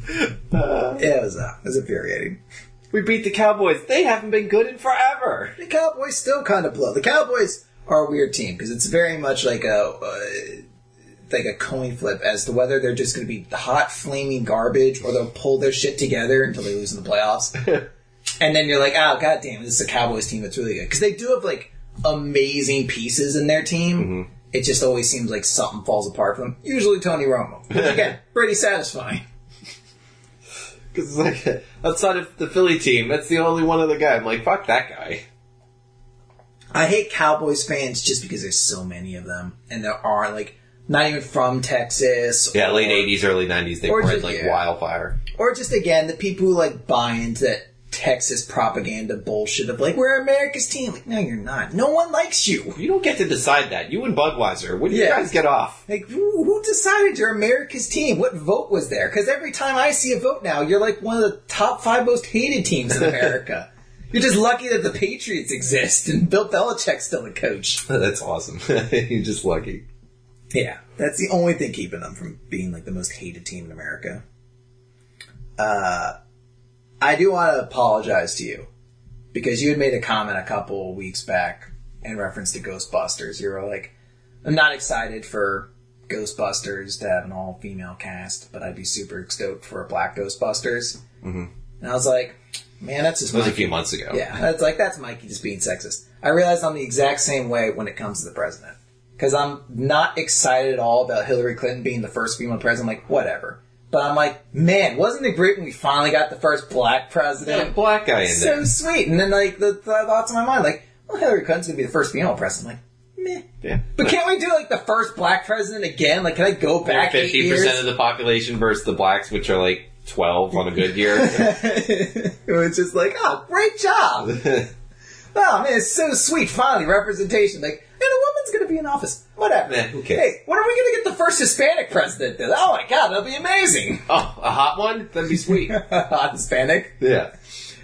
Yeah, it was, uh, it was infuriating. we beat the Cowboys. They haven't been good in forever. The Cowboys still kind of blow. The Cowboys are a weird team because it's very much like a uh, like a coin flip as to whether they're just going to be hot, flaming garbage or they'll pull their shit together until they lose in the playoffs. and then you're like, oh god damn, this is a Cowboys team that's really good because they do have like amazing pieces in their team. It just always seems like something falls apart for them. Usually Tony Romo, which again, pretty satisfying. Because it's like outside of the Philly team, that's the only one other guy. I'm like, fuck that guy. I hate Cowboys fans just because there's so many of them, and there are like not even from Texas. Yeah, or, late '80s, early '90s, they Or spread just- like yeah. wildfire. or just again the people who like buy into that Texas propaganda bullshit of like we're America's team. Like, no, you're not. No one likes you. You don't get to decide that. You and Budweiser. When do you guys get off? Like, who, who decided you're America's team? What vote was there? Because every time I see a vote now, you're like one of the top five most hated teams in America. you're just lucky that the Patriots exist and Bill Belichick's still the coach. That's awesome. You're just lucky. Yeah, that's the only thing keeping them from being like the most hated team in America. Uh, I do want to apologize to you because you had made a comment a couple weeks back in reference to Ghostbusters. You were like, "I'm not excited for Ghostbusters to have an all-female cast, but I'd be super stoked for a black Ghostbusters." Mm-hmm. And I was like, "Man, that's just That was a few months ago. Yeah, that's like that's Mikey just being sexist. I realized I'm the exact same way when it comes to the president because I'm not excited at all about Hillary Clinton being the first female president. I'm like, whatever. But I'm like, man, wasn't it great when we finally got the first black president? Yeah, black guy in so there. sweet. And then like the, the thoughts in my mind, like, well, Hillary Clinton's gonna be the first female president. I'm like, meh. Yeah. But can't we do like the first black president again? Like, can I go back Fifty percent of the population versus the blacks, which are like twelve on a good year. it was just like, oh, great job. Oh man, it's so sweet. Finally, representation. Like, and a woman's gonna be in office. Whatever. Man, who cares? Hey, when are we gonna get the first Hispanic president? Then? Oh my god, that'll be amazing. oh, a hot one? That'd be sweet. Hot Hispanic. yeah.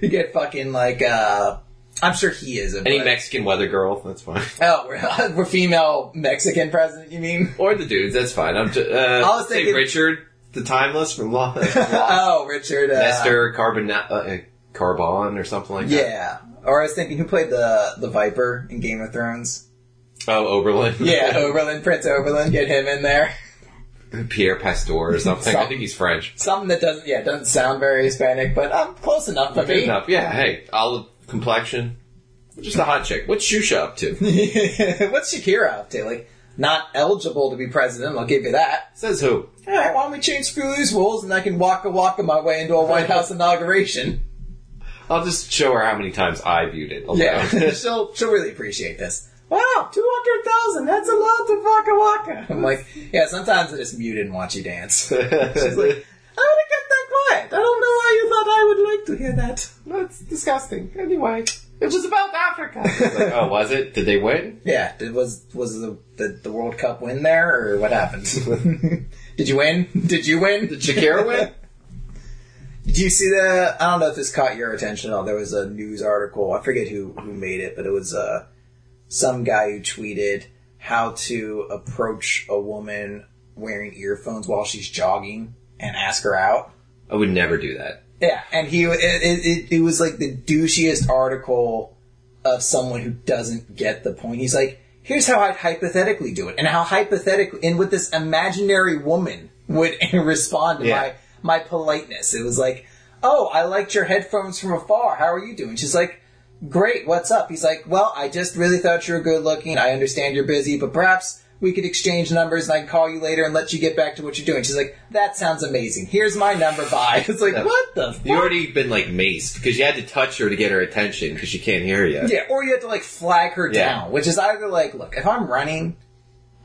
You get fucking like, uh, I'm sure he is. A, Any but- Mexican weather girl, that's fine. Oh, we're, we're female Mexican president. You mean? Or the dudes, that's fine. I'm just, uh, I was say thinking- Richard, the timeless from Law. oh, Richard. Uh, Nestor Carbon, uh, Carbon or something like that. Yeah. Or I was thinking, who played the the Viper in Game of Thrones? Oh, Oberyn. Yeah, Oberyn, Prince Oberyn. Get him in there. Pierre Pastor or something. I think he's French. Something that doesn't, yeah, doesn't sound very Hispanic, but I'm close enough for Good me. enough. Yeah, hey, olive complexion. Just a hot chick. What's Shusha up to? What's Shakira up to? Like, not eligible to be president. I'll give you that. Says who? All right, why don't we change a these rules and I can walk waka waka my way into a White House inauguration? I'll just show her how many times I viewed it. alone. Yeah, she'll she'll really appreciate this. Wow, two hundred thousand. That's a lot to waka waka. I'm like, yeah. Sometimes I just mute and watch you dance. She's like, I want to get that quiet. I don't know why you thought I would like to hear that. That's disgusting. Anyway, it was about Africa. like, oh, was it? Did they win? Yeah, did, was was the, the the World Cup win there or what happened? Did you win? Did you win? Did Shakira win? Did you see the? I don't know if this caught your attention at all. There was a news article. I forget who who made it, but it was uh, some guy who tweeted how to approach a woman wearing earphones while she's jogging and ask her out. I would never do that. Yeah, and he it, it, it, was like the douchiest article of someone who doesn't get the point. He's like, here's how I'd hypothetically do it, and how hypothetically, and with this imaginary woman would respond to Yeah. my my politeness. It was like, oh, I liked your headphones from afar. How are you doing? She's like. Great, what's up? He's like, well, I just really thought you were good looking. I understand you're busy, but perhaps we could exchange numbers and I can call you later and let you get back to what you're doing. She's like, that sounds amazing. Here's my number, bye. It's like, Yeah. what the fuck? You already been like maced because you had to touch her to get her attention because she can't hear you. Yeah, or you have to like flag her Yeah. down, which is either like, look, if I'm running,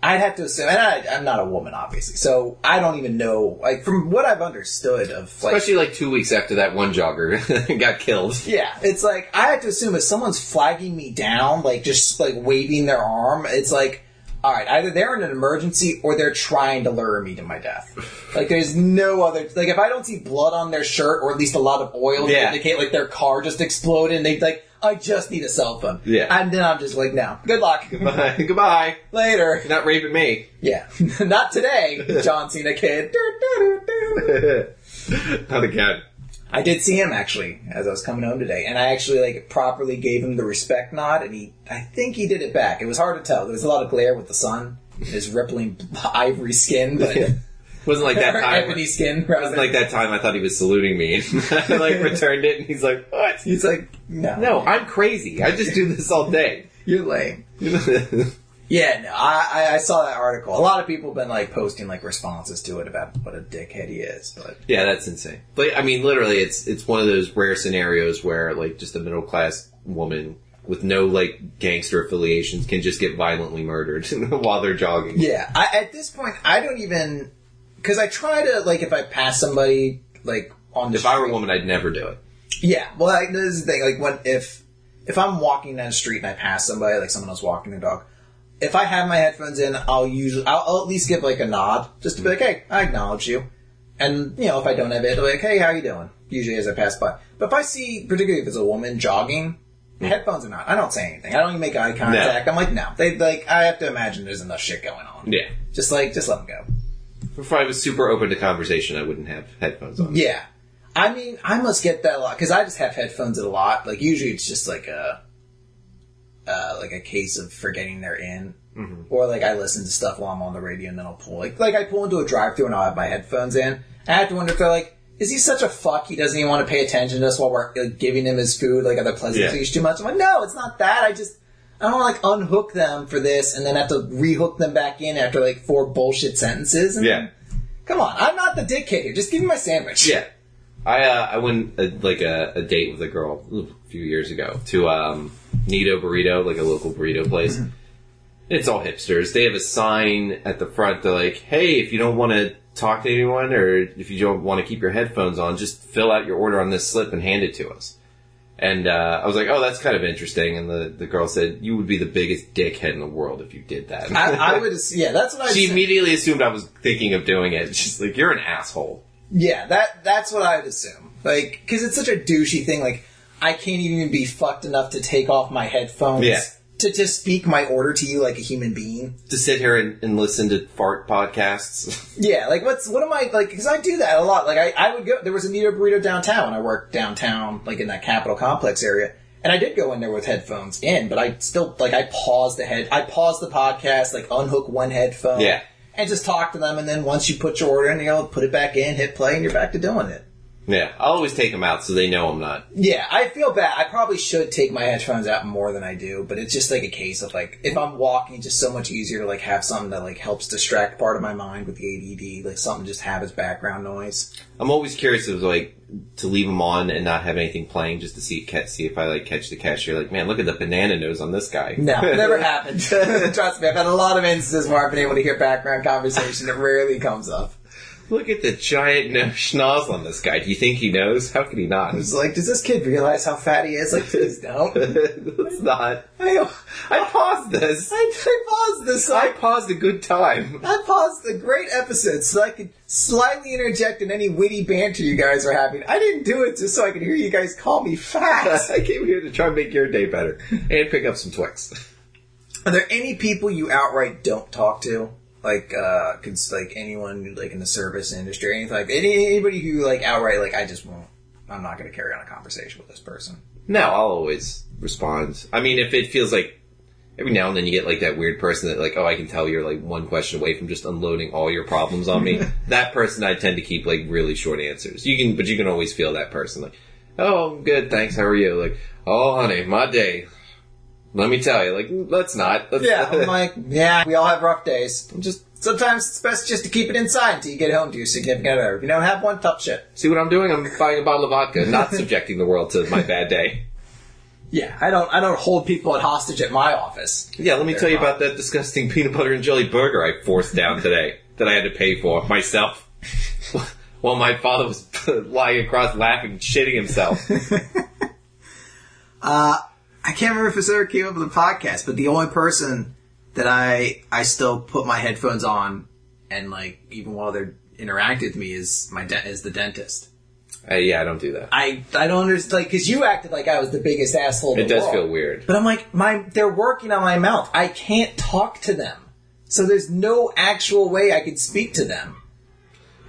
I'd have to assume, and I, I'm not a woman, obviously, so I don't even know. Like from what I've understood of, like, Especially like two weeks after that one jogger got killed. yeah, it's like I have to assume if someone's flagging me down, like just like waving their arm, it's like, all right, either they're in an emergency or they're trying to lure me to my death. Like there's no other. Like if I don't see blood on their shirt or at least a lot of oil to indicate like their car just exploded, and they like. I just need a cell phone. Yeah. And then I'm just like, no. Good luck. Goodbye. Goodbye. Later. You're not raping me. Yeah. Not today, John Cena kid. Not again. I did see him actually as I was coming home today, and I actually like properly gave him the respect nod, and he, I think he did it back. It was hard to tell. There was a lot of glare with the sun, his rippling ivory skin, but Wasn't like that time. ebony skin. It wasn't like that time I thought he was saluting me. I like returned it and he's like, what? He's like, no, No, I'm crazy. I just do this all day. you're lame. Yeah, no, I, I, I saw that article. A lot of people have been like posting like responses to it about what a dickhead he is, but Yeah, that's insane. But I mean, literally, it's it's one of those rare scenarios where like just a middle class woman with no like gangster affiliations can just get violently murdered while they're jogging. yeah, I, at this point, I don't even because I try to like if I pass somebody like on the If I were a street- woman, I'd never do it. Yeah, well, like, this is the thing. Like, when if if I'm walking down the street and I pass somebody, like someone else walking their dog, if I have my headphones in, I'll usually I'll, I'll at least give like a nod, just to be like, mm-hmm. "Hey, I acknowledge you." And you know, if I don't have it, I'll be like, "Hey, how you doing?" Usually as I pass by. But if I see, particularly if it's a woman jogging, mm-hmm. headphones or not. I don't say anything. I don't even make eye contact. I'm like, no. They like. I have to imagine there's enough shit going on. Yeah. Just like, just let them go. If I was super open to conversation, I wouldn't have headphones on. Yeah. I mean, I must get that a lot because I just have headphones a lot. Like usually, it's just like a, uh, like a case of forgetting they're in, or like I listen to stuff while I'm on the radio and then I'll pull like like I pull into a drive-through and I'll have my headphones in. I have to wonder if they're like, is he such a fuck? He doesn't even want to pay attention to us while we're like, giving him his food. Like, other the pleasantries too much? I'm like, no, it's not that. I just. I don't want to like unhook them for this and then have to rehook them back in after like four bullshit sentences. Yeah. Come on, I'm not the dickhead here. Just give me my sandwich. Yeah. I uh, I went uh, like a, a date with a girl ooh, a few years ago to um, Neato Burrito, like a local burrito place. It's all hipsters. They have a sign at the front. They're like, "Hey, if you don't want to talk to anyone, or if you don't want to keep your headphones on, just fill out your order on this slip and hand it to us." And uh, I was like, "Oh, that's kind of interesting." And the, the girl said, "You would be the biggest dickhead in the world if you did that." I, I would, yeah, that's what I. she immediately assumed I was thinking of doing it. She's like, "You're an asshole." Yeah, that that's what I would assume. Like, because it's such a douchey thing. Like, I can't even be fucked enough to take off my headphones Yeah. To just speak my order to you like a human being. To sit here and, and listen to fart podcasts. Yeah, like what's what am I like? Because I do that a lot. Like, I I would go. There was a Neato Burrito downtown. I worked downtown, like in that Capitol complex area. And I did go in there with headphones in, but I still like I paused the head, I paused the podcast, like unhook one headphone, Yeah. and just talk to them. And then once you put your order in, you know, put it back in, hit play, and you're back to doing it. Yeah, I'll always take them out so they know I'm not. Yeah, I feel bad. I probably should take my headphones out more than I do, but it's just like a case of like if I'm walking, it's just so much easier to like have something that like helps distract part of my mind with the ADD, like something just have as background noise. I'm always curious of like to leave them on and not have anything playing just to see ca- see if I like catch the cashier. Like, man, look at the banana nose on this guy. No, never happened. Trust me, I've had a lot of instances where I've been able to hear background conversation. It rarely comes up. Look at the giant no- schnoz on this guy. Do you think he knows? How could he not? It's like, does this kid realize how fat he is? Like, please don't. It's not. I, I paused this. I, I paused this. I I, paused a good time. I paused a great episode so I could slightly interject in any witty banter you guys are having. I didn't do it just so I could hear you guys call me fat. I came here to try and make your day better and pick up some Twix. Are there any people you outright don't talk to? Like, uh, cons- like anyone like in the service industry or anything like any, anybody who like outright like I just won't. I'm not going to carry on a conversation with this person. No, I'll always respond. I mean, if it feels like every now and then you get like that weird person that like, oh, I can tell you're like one question away from just unloading all your problems on me. that person I tend to keep like really short answers. You can, but you can always feel that person like, oh, I'm good, thanks. How are you? Like, oh, honey, my day. Let me tell you, like, let's not. Let's Yeah, I'm like, yeah, we all have rough days. Just sometimes it's best just to keep it inside until you get home to your significant other. If you don't have one, tough shit. see what I'm doing? I'm buying a bottle of vodka, not subjecting the world to my bad day. Yeah, I don't. I don't hold people at hostage at my office. Yeah, let me tell you about that disgusting peanut butter and jelly burger I forced down today that I had to pay for myself. While my father was lying across laughing shitting himself. Uh, I can't remember if this ever came up in the podcast, but the only person that I I still put my headphones on and like even while they're interacting with me is my de- is the dentist. Uh, yeah, I don't do that. I I don't understand like because you acted like I was the biggest asshole. It does world. feel weird. But I'm like my they're working on my mouth. I can't talk to them, so there's no actual way I could speak to them.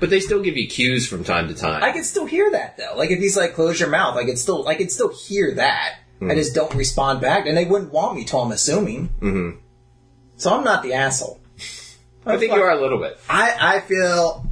But they still give you cues from time to time. I could still hear that though. Like if he's like close your mouth, I could still I could still hear that. I just don't respond back, and they wouldn't want me to. I'm assuming. Mm-hmm. So I'm not the asshole. I think you are a little bit. I I feel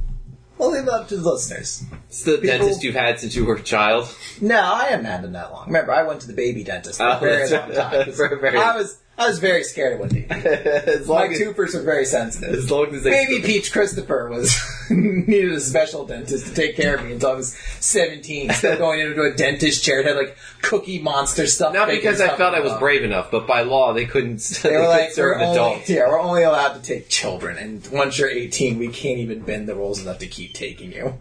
We'll leave it up to the listeners. It's the People- dentist you've had since you were a child. No, I haven't had them that long. Remember, I went to the baby dentist for Oh, a very long time. very- I was I was very scared of as, My as, tubers were very sensitive. as long as they Baby Peach Christopher was needed a special dentist to take care of me until I was seventeen. Still going into a dentist chair, it had like Cookie Monster stuff. Not because I felt I was brave enough, but by law they couldn't. They were could like, serve we're an only, adult. yeah, we're only allowed to take children, and once you're 18, we can't even bend the rules enough to keep taking you.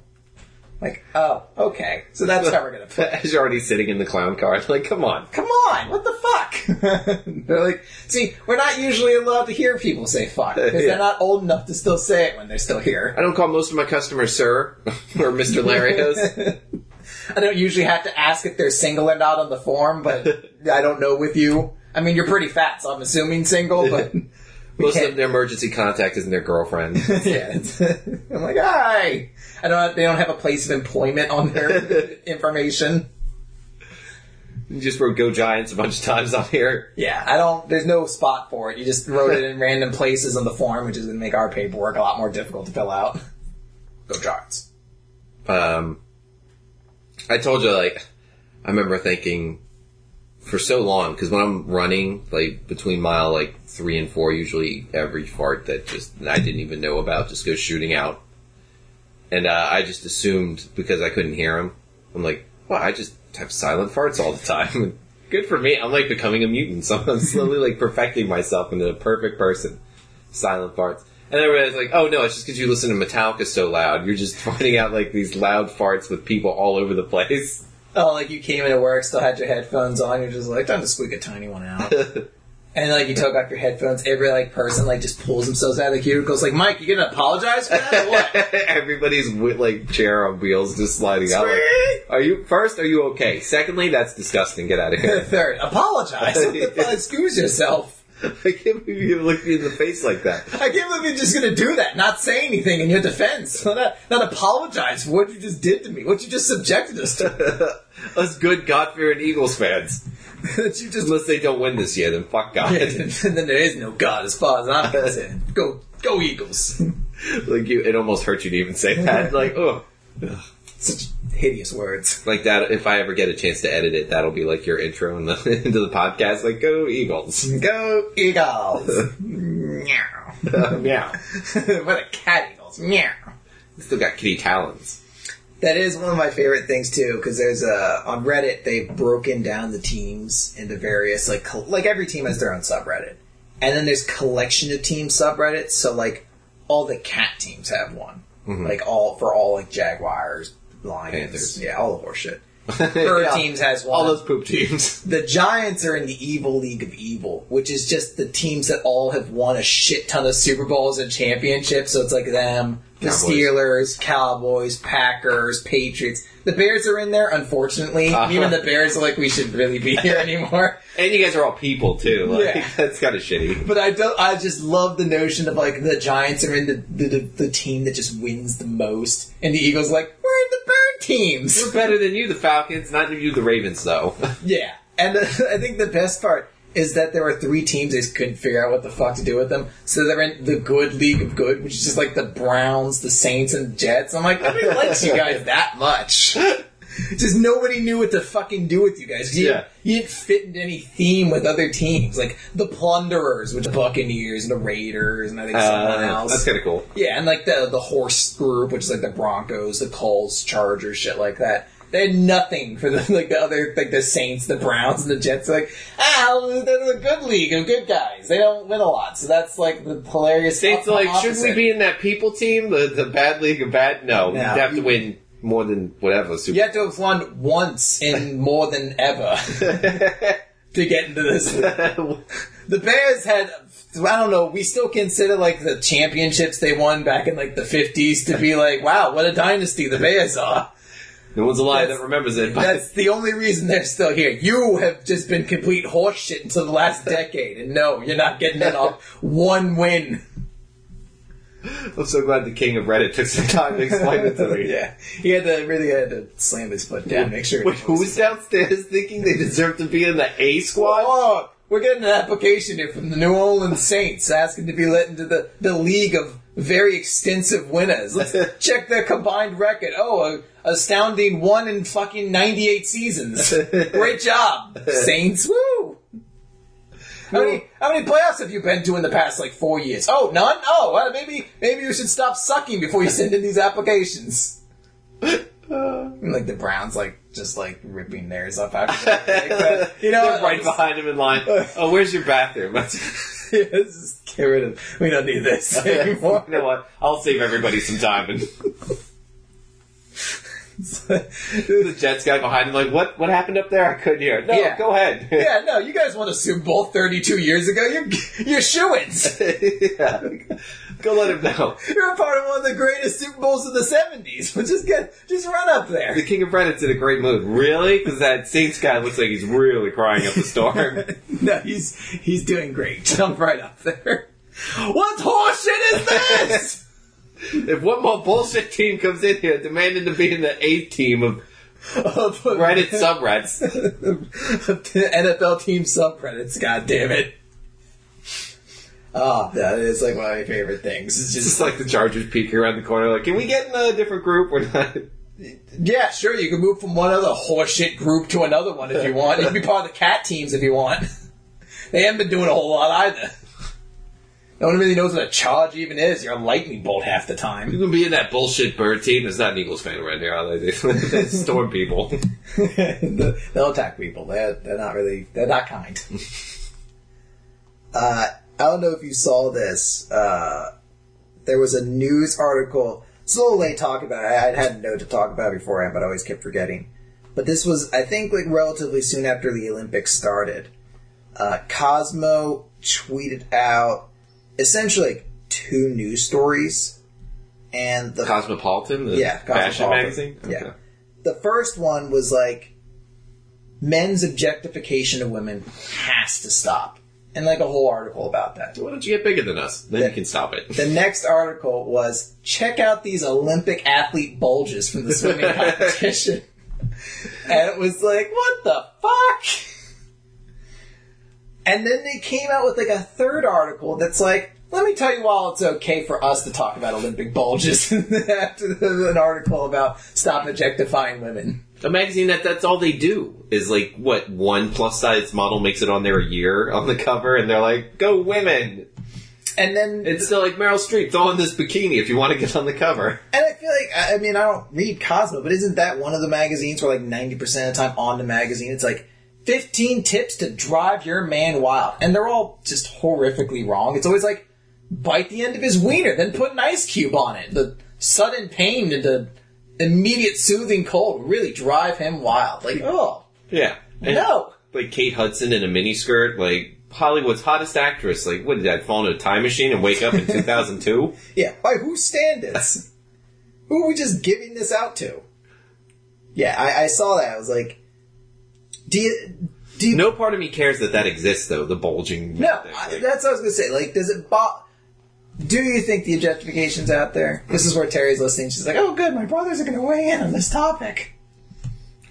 Like, oh, okay, so that's how we're gonna play. As you're already sitting in the clown car, like, come on. Come on, what the fuck? they're like, see, we're not usually allowed to hear people say fuck because Yeah. they're not old enough to still say it when they're still here. I don't call most of my customers sir or Mr. Larios. I don't usually have to ask if they're single or not on the form, but I don't know with you. I mean, you're pretty fat, so I'm assuming single, but most can't- of their emergency contact isn't their girlfriend. yeah, I'm like, hi. I don't. They don't have a place of employment on their information. You just wrote "Go Giants" a bunch of times on here. Yeah, I don't. There's no spot for it. You just wrote it in random places on the form, which is going to make our paperwork a lot more difficult to fill out. Go Giants. Um, I told you, like, I remember thinking for so long because when I'm running, like between mile like three and four, usually every fart that just I didn't even know about just goes shooting out, and uh, I just assumed because I couldn't hear him, I'm like, well, I just have silent farts all the time. Good for me. I'm like becoming a mutant. So I'm slowly like perfecting myself into a perfect person. Silent farts. And I realized, like, oh no, it's just because you listen to Metallica so loud. You're just finding out like these loud farts with people all over the place. Oh, like you came into work, still had your headphones on. You're just like, time to squeak a tiny one out. And like you took off your headphones. Every like person like just pulls themselves out of the cubicles. Like, Mike, you gonna apologize for that? Or what? Everybody's with like chair on wheels just sliding out. Like, are you first? Are you okay? Secondly, that's disgusting. Get out of here. Third, apologize. What the fuck? Excuse yourself. I can't believe you looked me in the face like that. I can't believe you're just gonna do that, not say anything in your defense, not, not apologize for what you just did to me, what you just subjected us to. Us good God fearing Eagles fans. That you just Unless they don't win this year, then fuck God. and then there is no God as far as I'm concerned. Go, go Eagles! like you, it almost hurt you to even say that. Like, oh, Such hideous words. like that. If I ever get a chance to edit it, that'll be like your intro in the, into the podcast. Like, go Eagles. Go Eagles! Meow. yeah, what a cat Eagles! Meow. still got kitty talons. That is one of my favorite things too, because there's a on Reddit they've broken down the teams into various like col- like every team has their own subreddit, and then there's collection of team subreddits. So like all the cat teams have one, mm-hmm. like all for all like Jaguars, Lions, Panthers. yeah, all the horseshit. Bird Yeah. teams has one. All those poop teams. The Giants are in the evil league of evil, which is just the teams that all have won a shit ton of Super Bowls and championships. So it's like them, the Cowboys. Steelers, Cowboys, Packers, Patriots. The Bears are in there, unfortunately. Uh-huh. Even the Bears are like, we shouldn't really be here anymore. And you guys are all people too. Like, Yeah. that's kind of shitty. But I don't. I just love the notion of like the Giants are in the the, the, the team that just wins the most, and the Eagles like we're in the bird teams. We're better than you, the Falcons. Not you, the Ravens, though. Yeah, and uh, I think the best part is that there were three teams they just couldn't figure out what the fuck to do with them. So they're in the good league of good, which is just like the Browns, the Saints, and the Jets. I'm like, nobody likes you guys that much. Just nobody knew what to fucking do with you guys. You, Yeah. you didn't fit into any theme with other teams, like the Plunderers, which the Buccaneers, and the Raiders, and I think someone Uh, else. that's kind of cool. Yeah, and like the the horse group, which is like the Broncos, the Colts, Chargers, shit like that. They had nothing for the like the other like the Saints, the Browns, and the Jets. Like, ah, they're the good league of good guys. They don't win a lot, so that's like the hilarious. Saints like, shouldn't we be in that people team? The the bad league of bad? No, No. you'd have to win more than whatever. Super You have to have won once in more than ever to get into this. The Bears had. I don't know. We still consider like the championships they won back in like the fifties to be like, wow, what a dynasty the Bears are. No one's alive That's- that remembers it. But That's the only reason they're still here. You have just been complete horseshit until the last decade, and no, you're not getting it off one win. I'm so glad the king of Reddit took some time to explain it to me. yeah, he had to really had to slam his foot down, make sure. Wait, who's downstairs thinking they deserve to be in the A squad? Oh, we're getting an application here from the New Orleans Saints asking to be let into the, the league of very extensive winners. Let's check their combined record. Oh, a astounding one in fucking 98 seasons. Great job, Saints. Woo! How many, how many playoffs have you been to in the past like four years? Oh, none? Oh, well, maybe maybe you should stop sucking before you send in these applications. And, like the Browns, like just like ripping theirs up after that. You know, They're right behind him in line. Oh, where's your bathroom? Get rid of. We don't need this anymore. you know what? I'll save everybody some time. And the Jets guy behind him, like, what? What happened up there? I couldn't hear. No, Yeah. go ahead. yeah, no, you guys won a Super Bowl 32 years ago. You're you're shoo-ins. yeah. Go let him know. You're a part of one of the greatest Super Bowls of the 70s. But just get just run up there. The. King of Reddit's in a great mood. Really? Because that Saints guy looks like he's really crying up the storm. no, he's he's doing great. Jump right up there. What horseshit is this? if one more bullshit team comes in here demanding to be in the eighth team of Of Reddit subreds, the NFL team subreddits. God damn it. Oh, that is like one of my favorite things. It's just like the Chargers peeking around the corner, like, can we get in a different group? We're not. Yeah, sure. You can move from one other horseshit group to another one if you want. You can be part of the cat teams if you want. They haven't been doing a whole lot either. No one really knows what a charge even is. You're a lightning bolt half the time. You can be in that bullshit bird team. There's not an Eagles fan right here. Are they? They storm people. They'll attack people. They're, they're not really, they're not kind. uh, I don't know if you saw this. Uh, there was a news article. It's a little late talking about it. I had note to talk about it beforehand, but I always kept forgetting. But this was, I think, like relatively soon after the Olympics started. Uh, Cosmo tweeted out essentially like two news stories, and the Cosmopolitan, the Yeah, fashion magazine. Yeah. the first one was like men's objectification of women has to stop and like a whole article about that Why don't you get bigger than us? Then you can stop it. the next article was check out these olympic athlete bulges from the swimming competition and it was like what the fuck and then they came out with like a third article that's like let me tell you why it's okay for us to talk about Olympic bulges after an article about stop objectifying women. A magazine that that's all they do is like what one plus size model makes it on there a year on the cover, and they're like, "Go women!" And then It's still like Meryl Streep, throw on this bikini if you want to get on the cover. And I feel like, I mean, I don't read Cosmo, but isn't that one of the magazines where like 90% of the time on the magazine, it's like 15 tips to drive your man wild. And they're all just horrifically wrong. It's always like, bite the end of his wiener, then put an ice cube on it. The sudden pain the immediate soothing cold really drive him wild. Like, oh, Yeah, and no. like Kate Hudson in a miniskirt, like Hollywood's hottest actress. Like, what did that fall into a time machine and wake up in 2002? Yeah, by whose standards? Who are we just giving this out to? Yeah, I, I saw that. I was like, do you, do you No part of me cares that that exists, though. The bulging. No, thing, I, like- that's what I was gonna say. Like, does it bo- Do you think the objectification's out there? This is where Terry's listening. She's like, "Oh, good, my brothers are gonna weigh in on this topic."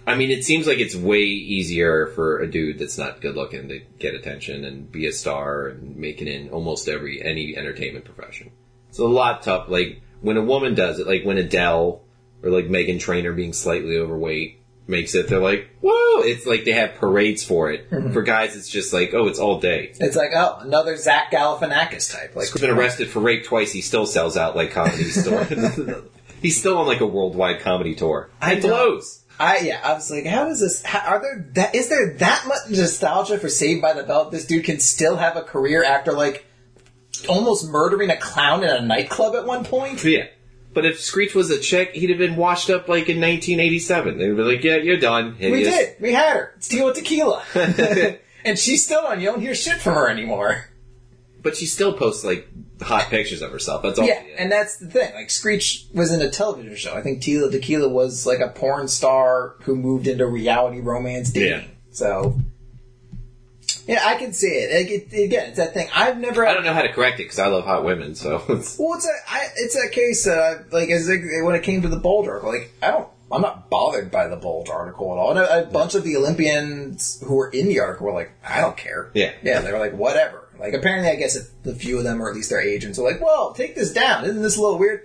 I mean, it seems like it's way easier for a dude that's not good looking to get attention and be a star and make it in almost every any entertainment profession. It's a lot tough. Like when a woman does it, like when Adele or like Meghan Trainor being slightly overweight makes it, they're like, "Whoa!" It's like they have parades for it. Mm-hmm. For guys, it's just like, "Oh, it's all day." It's like, oh, another Zach Galifianakis type. Like, He's been arrested for rape twice. He still sells out like comedy store. He's still on like a worldwide comedy tour. I It blows. I yeah, I was like, how is this? How, are there that is there that much nostalgia for Saved by the Bell? This dude can still have a career after like almost murdering a clown in a nightclub at one point. Yeah. But if Screech was a chick, he'd have been washed up like in 1987. They'd be like, yeah, you're done. We did. We had her. Tila Tequila. and she's still on. You don't hear shit from her anymore. But she still posts like hot pictures of herself. That's all. Yeah, and that's the thing. Like Screech was in a television show. I think Tila Tequila was like a porn star who moved into reality romance dating. Yeah. So, yeah, I can see it. Like, it. Again, it's that thing. I've never. I don't know how to correct it because I love hot women. So it's, Well, it's a. I, it's a case that I like as when it came to the Bulge article. Like, I don't. I'm not bothered by the Bulge article at all. And a, a bunch of the Olympians who were in the article were like, I don't care. Yeah. Yeah, they were like, whatever. Like apparently, I guess a few of them, or at least their agents, are like, well, take this down! Isn't this a little weird?"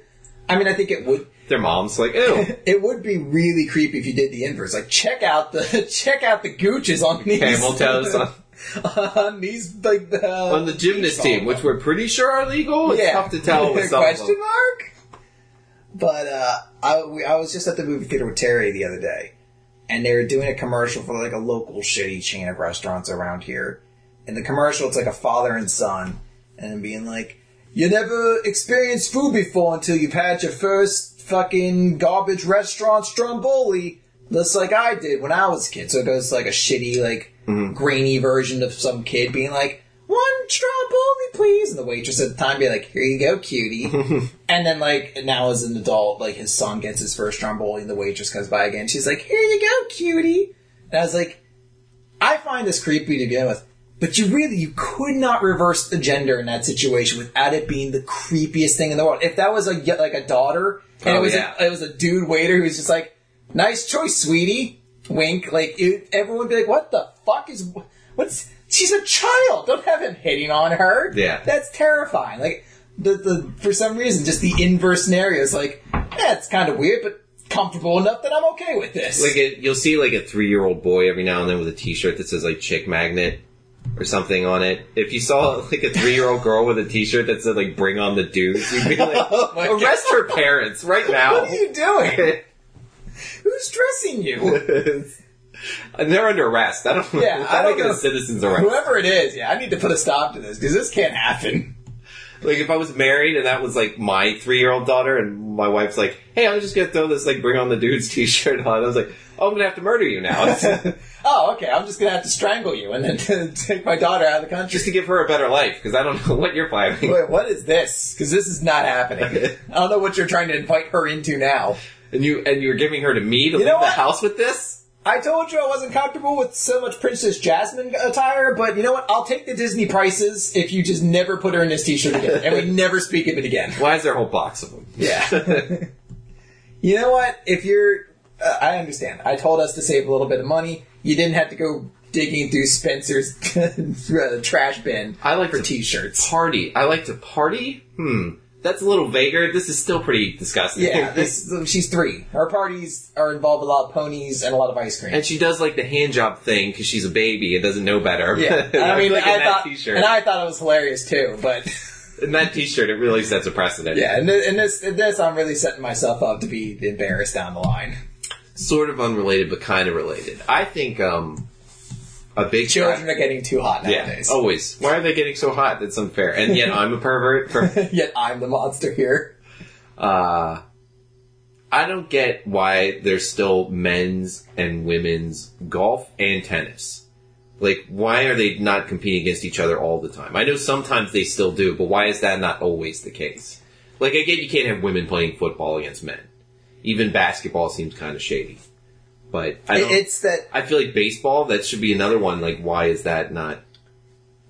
I mean, I think it would Their mom's like, ew. it would be really creepy if you did the inverse. Like check out the check out the gooches on these Camel toes on, on these like the on the gymnast team, which we're pretty sure are legal. It's yeah. tough to tell with some of question them. mark. But uh, I we, I was just at the movie theater with Terry the other day, and they were doing a commercial for like a local shitty chain of restaurants around here. In the commercial, it's like a father and son, and being like, "You never experienced food before until you've had your first fucking garbage restaurant stromboli." Just like I did when I was a kid. So it goes like a shitty, like Mm-hmm. grainy version of some kid being like, "One stromboli, please," and the waitress at the time be like, "Here you go, cutie." and then like now as an adult, like his son gets his first stromboli, and the waitress comes by again. She's like, "Here you go, cutie." And I was like, I find this creepy to begin with. But you really, you could not reverse the gender in that situation without it being the creepiest thing in the world. If that was a like a daughter, and Oh, it was yeah. a, it was a dude waiter who was just like, "Nice choice, sweetie." Wink. Like it, everyone would be like, "What the fuck is what's?" She's a child. Don't have him hitting on her. Yeah. that's terrifying. Like the the for some reason, just the inverse scenario is like, yeah, it's kind of weird, but comfortable enough that I'm okay with this. Like it, you'll see like a three year old boy every now and then with a t shirt that says like chick magnet or something on it. If you saw like a three year old girl with a t shirt that said like bring on the dudes, you'd be like, Oh arrest her parents right now. what are you doing? Who's dressing you? and they're under arrest. I don't Yeah, I don't know. a citizen's arrest. Whoever it is, yeah, I need to put a stop to this because this can't happen. Like if I was married and that was like my three year old daughter and my wife's like, Hey, I'm just gonna throw this like bring on the dudes t shirt on I was like, Oh, I'm gonna have to murder you now. oh, okay. I'm just gonna have to strangle you and then take my daughter out of the country. just to give her a better life, because I don't know what you're planning. Wait, what is this? Because this is not happening. I don't know what you're trying to invite her into now. And you and you're giving her to me to You leave the house with this? I told you I wasn't comfortable with so much Princess Jasmine attire, but you know what? I'll take the Disney prices if you just never put her in this t-shirt again, and we never speak of it again. Why is there a whole box of them? Yeah. you know what? If you're, uh, I understand. I told us to save a little bit of money. You didn't have to go digging through Spencer's uh, trash bin I like for to t-shirts. Party. I like to party? Hmm. That's a little vaguer. This is still pretty disgusting. Yeah, this, she's three. Her parties are involved a lot of ponies and a lot of ice cream. and she does like the hand job thing because she's a baby and doesn't know better. yeah, I mean, like I thought, t-shirt. and I thought it was hilarious too. But in that t-shirt, it really sets a precedent. yeah, and, thi- in this, in this, I'm really setting myself up to be embarrassed down the line. Sort of unrelated, but kind of related. I think um, a big Children are getting too hot Yeah, nowadays. always. Why are they getting so hot? That's unfair. And yet I'm a pervert. For, Yet I'm the monster here. uh, I don't get why there's still men's and women's golf and tennis. Like, why are they not competing against each other all the time? I know sometimes they still do, but why is that not always the case? Like, I get you can't have women playing football against men. Even basketball seems kind of shady. But I don't, it's that I feel like baseball, that should be another one. Like, why is that not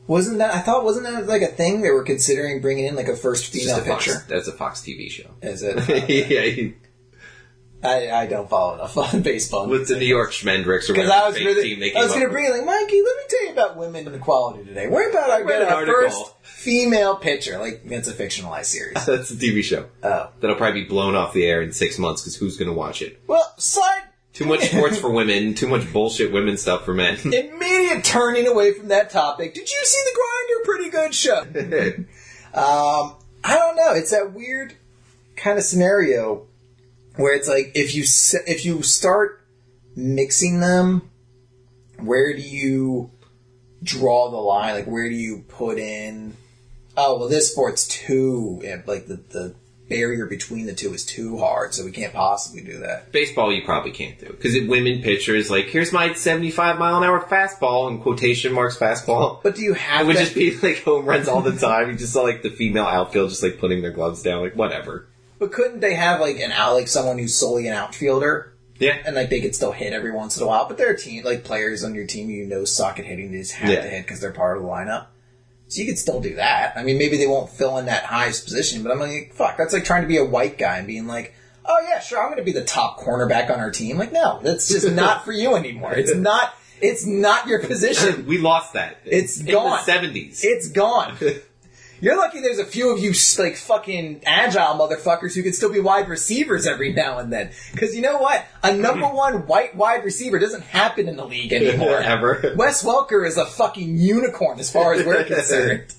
Wasn't that? I thought wasn't that like a thing they were considering bringing in like a first female a Fox? pitcher? That's a Fox TV show. Is it? yeah, I, I don't follow enough on baseball with the New York Schmendricks or because whatever I was really team they I was going to bring like Mikey. Let me tell you about women and equality today. What about I get our first female pitcher? Like it's a fictionalized series. That's a TV show oh that'll probably be blown off the air in six months because who's going to watch it? well, side Too much sports for women, too much bullshit women stuff for men. immediate turning away from that topic. Did you see the Grinder? Pretty good show. Um, I don't know. It's that weird kind of scenario where it's like if you if you start mixing them, where do you draw the line? Like where do you put in? Oh well, this sport's too like the the barrier between the two is too hard, so we can't possibly do that. Baseball, you probably can't do because women pitchers like, here's my seventy-five mile an hour fastball in quotation marks fastball. But do you have? It would to? just be like home runs all the time. You just saw like the female outfield just like putting their gloves down, like whatever. but couldn't they have like an out like someone who's solely an outfielder? Yeah, and like they could still hit every once in a while. But there are team like players on your team you know suck at hitting. They just have Yeah. to hit because they're part of the lineup. So you could still do that. I mean, maybe they won't fill in that highest position, but I'm like, fuck, that's like trying to be a white guy and being like, oh yeah, sure, I'm going to be the top cornerback on our team. Like, no, that's just not for you anymore. It's not. It's not your position. we lost that. It's in gone. the seventies. It's gone. You're lucky there's a few of you like fucking agile motherfuckers who can still be wide receivers every now and then. Because you know what? A number one white wide receiver doesn't happen in the league anymore. Ever. Wes Welker is a fucking unicorn as far as we're concerned.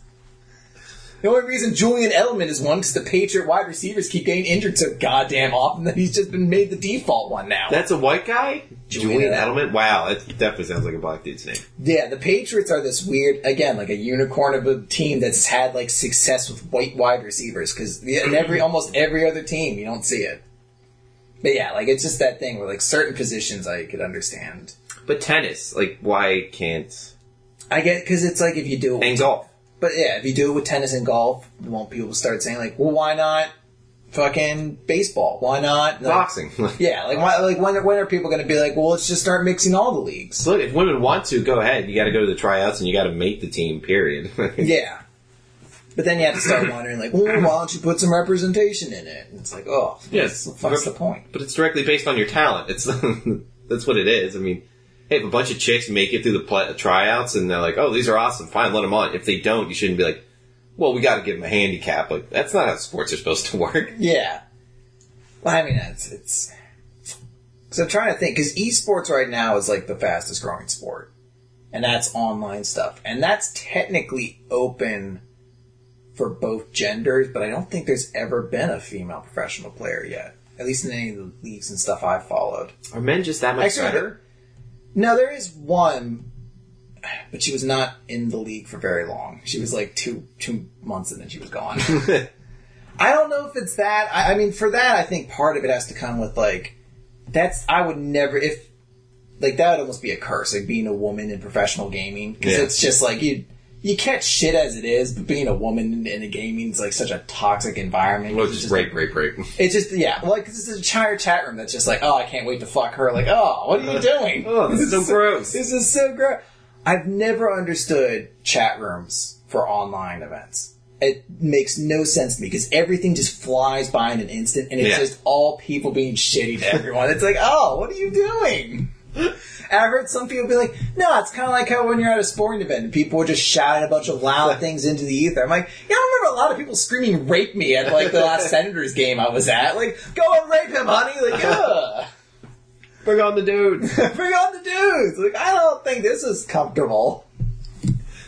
The only reason Julian Edelman is one because the Patriot wide receivers keep getting injured so goddamn often that he's just been made the default one now. That's a white guy? Julian Julian Edelman? Wow, that definitely sounds like a black dude's name. Yeah, the Patriots are this weird, again, like a unicorn of a team that's had like success with white wide receivers because in every almost every other team you don't see it. But yeah, like it's just that thing where like certain positions I could understand. But tennis, like, why can't. I get because it's like if you do it, And golf. But yeah, if you do it with tennis and golf, won't people start saying like, well, why not fucking baseball? Why not like, Boxing. Yeah, like why, like when when are people going to be like, well, let's just start mixing all the leagues? Look, if women want to, go ahead. You got to go to the tryouts and you got to make the team. Period. Yeah. But then you have to start wondering, like, well, why don't you put some representation in it? And it's like, oh, Yes. what's, what's the point? But it's directly based on your talent. It's that's what it is. I mean, hey, if a bunch of chicks make it through the pl- tryouts and they're like, "Oh, these are awesome," fine, let them on. If they don't, you shouldn't be like, "Well, we got to give them a handicap." Like that's not how sports are supposed to work. Yeah. Well, I mean, it's it's. So I'm trying to think because esports right now is like the fastest growing sport, and that's online stuff, and that's technically open for both genders. But I don't think there's ever been a female professional player yet, at least in any of the leagues and stuff I've followed. Are men just that much Actually, better? No, there is one, but she was not in the league for very long. She was like two two months and then she was gone. I don't know if it's that. I, I mean, for that, I think part of it has to come with like that's. I would never if like that would almost be a curse, like being a woman in professional gaming because Yeah. it's just like you. You catch shit as it is, but being a woman in, in a gaming is like such a toxic environment. Well, oh, It's just just, rape, rape, rape. It's just yeah, like this is a entire chat room that's just like, oh, I can't wait to fuck her. Like, oh, what are you uh, doing? Oh, this is so gross. This is so gross. I've never understood chat rooms for online events. It makes no sense to me because everything just flies by in an instant, and it's Yeah. just all people being shitty to everyone. it's like, oh, what are you doing? I've heard some people be like, no, it's kind of like how when you're at a sporting event and people are just shouting a bunch of loud things into the ether. I'm like, yeah, I remember a lot of people screaming rape me at like the last Senators game I was at. Like, go and rape him, honey. Like, ugh. Bring on the dude. Bring on the dudes. Like, I don't think this is comfortable.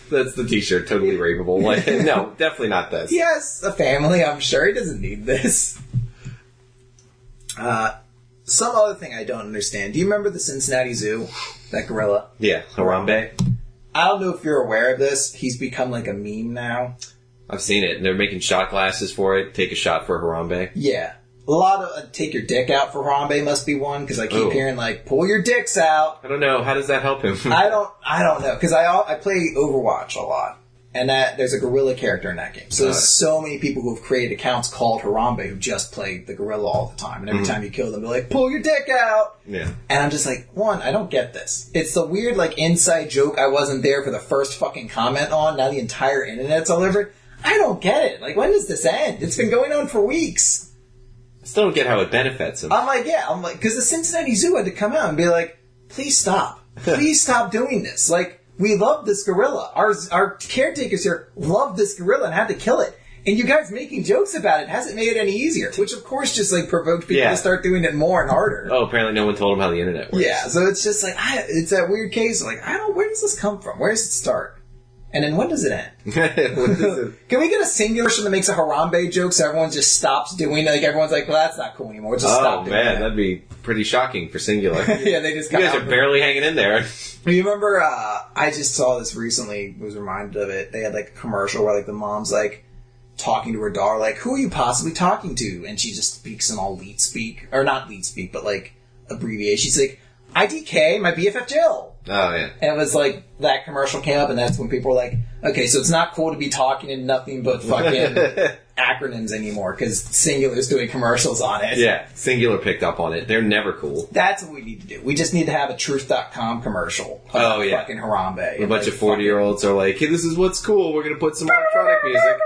That's the T-shirt. Totally rapeable. Like, no, definitely not this. He has a family, I'm sure. He doesn't need this. Uh, some other thing I don't understand. Do you remember the Cincinnati Zoo? That gorilla? Yeah, Harambe. I don't know if you're aware of this. He's become like a meme now. I've seen it. They're making shot glasses for it. Take a shot for Harambe. Yeah. A lot of uh, take your dick out for Harambe must be one because I keep Oh. hearing like pull your dicks out. I don't know. How does that help him? I don't I don't know because I I play Overwatch a lot and that there's a gorilla character in that game. So there's so many people who have created accounts called Harambe who just play the gorilla all the time, and every mm-hmm. time you kill them, they're like pull your dick out. yeah. And I'm just like, one, I don't get this. It's the weird, like, inside joke I wasn't there for the first fucking comment on. Now the entire internet's all over it. I don't get it. Like, when does this end? It's been going on for weeks. I still don't get how it benefits him. I'm like, yeah, I'm like, because the Cincinnati Zoo had to come out and be like, please stop. Please stop doing this. Like, we love this gorilla. Our, our caretakers here love this gorilla and had to kill it. And you guys making jokes about it hasn't made it any easier, which of course just like provoked people Yeah. to start doing it more and harder. oh, apparently no one told him how the internet works. Yeah, so it's just like I, it's that weird case. Like I don't. Where does this come from? Where does it start? And then when does it end? It? Can we get a Cingular that makes a Harambe joke so everyone just stops doing it? Like everyone's like, well, that's not cool anymore. Just Oh stop doing man, that. that'd be pretty shocking for Cingular. yeah, they just You guys are barely hanging in there. You remember? Uh, I just saw this recently. Was reminded of it. They had like a commercial where like the mom's like talking to her daughter, like, "Who are you possibly talking to?" And she just speaks in all leet speak, or not leet speak, but like abbreviation. She's like, "IDK, my BFF Jill." Oh yeah. And it was like that commercial came up, and that's when people were like, "Okay, so it's not cool to be talking in nothing but fucking acronyms anymore because Cingular's doing commercials on it." Yeah, Cingular picked up on it. They're never cool. That's what we need to do. We just need to have a Truth.com commercial. Oh, yeah. fucking Harambe. A bunch of forty year olds are like, "Hey, this is what's cool. We're gonna put some electronic music."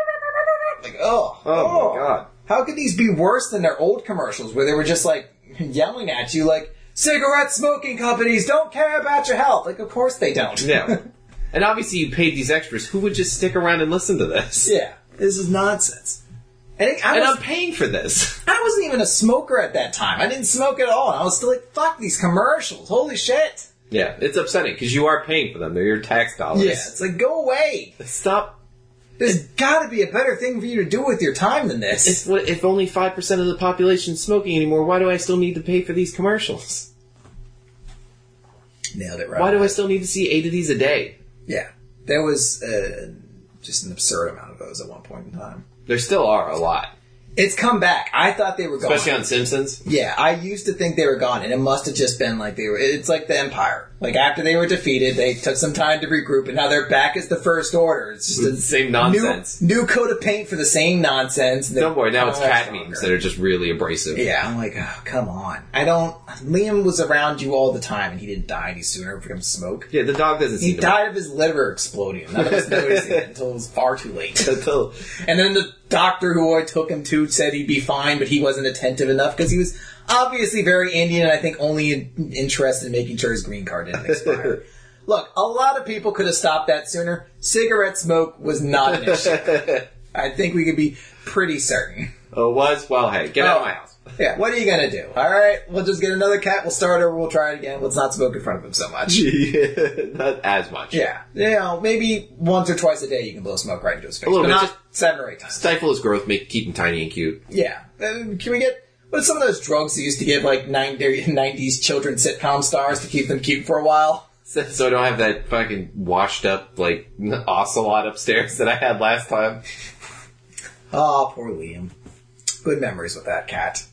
Like, oh, Oh, my oh. god. How could these be worse than their old commercials where they were just like yelling at you like, cigarette smoking companies don't care about your health. Like, of course they don't. No. and obviously, you paid these extras. Who would just stick around and listen to this? yeah, this is nonsense. And I, And was, I'm paying for this. I wasn't even a smoker at that time. I didn't smoke at all. And I was still like, fuck these commercials. Holy shit. Yeah, it's upsetting because you are paying for them. They're your tax dollars. Yeah, it's like, go away. Stop. There's gotta be a better thing for you to do with your time than this. If, if only 5% of the population is smoking anymore, why do I still need to pay for these commercials? Nailed it right. Why do I still need to see eight of these a day? Yeah. There was uh, just an absurd amount of those at one point in time. There still are a lot. It's come back. I thought they were gone. Especially on Simpsons. Yeah, I used to think they were gone, and it must have just been like they were. It's like the Empire. Like after they were defeated, they took some time to regroup, and now they're back as the First Order. It's just mm-hmm. the Same nonsense. new coat of paint for the same nonsense. Don't worry, now it's cat stronger. memes that are just really abrasive. Yeah, I'm like, oh, come on. I don't. Liam was around you all the time, and he didn't die any sooner from smoke. Yeah, the dog doesn't He died of his liver exploding. None of us noticed it until it was far too late. And then the doctor who I took him to said he'd be fine, but he wasn't attentive enough because he was obviously very Indian and I think only in- interested in making sure his green card didn't expire. Look, a lot of people could have stopped that sooner. Cigarette smoke was not an issue. I think we could be pretty certain. oh, was? Well, hey, get out Oh. of my house. Yeah, what are you gonna do? Alright, we'll just get another cat, we'll start over, we'll try it again. Let's not smoke in front of him so much. Not as much. Yeah. You know, maybe once or twice a day you can blow smoke right into his face. A little but bit, not just- seven or eight times. Stifle his growth, make keep him tiny and cute. Yeah. Uh, can we get what's some of those drugs they used to give like 90, 90s children sitcom stars to keep them cute for a while? So, so I don't have that fucking washed up like ocelot upstairs that I had last time. Oh, poor Liam. Good memories with that cat.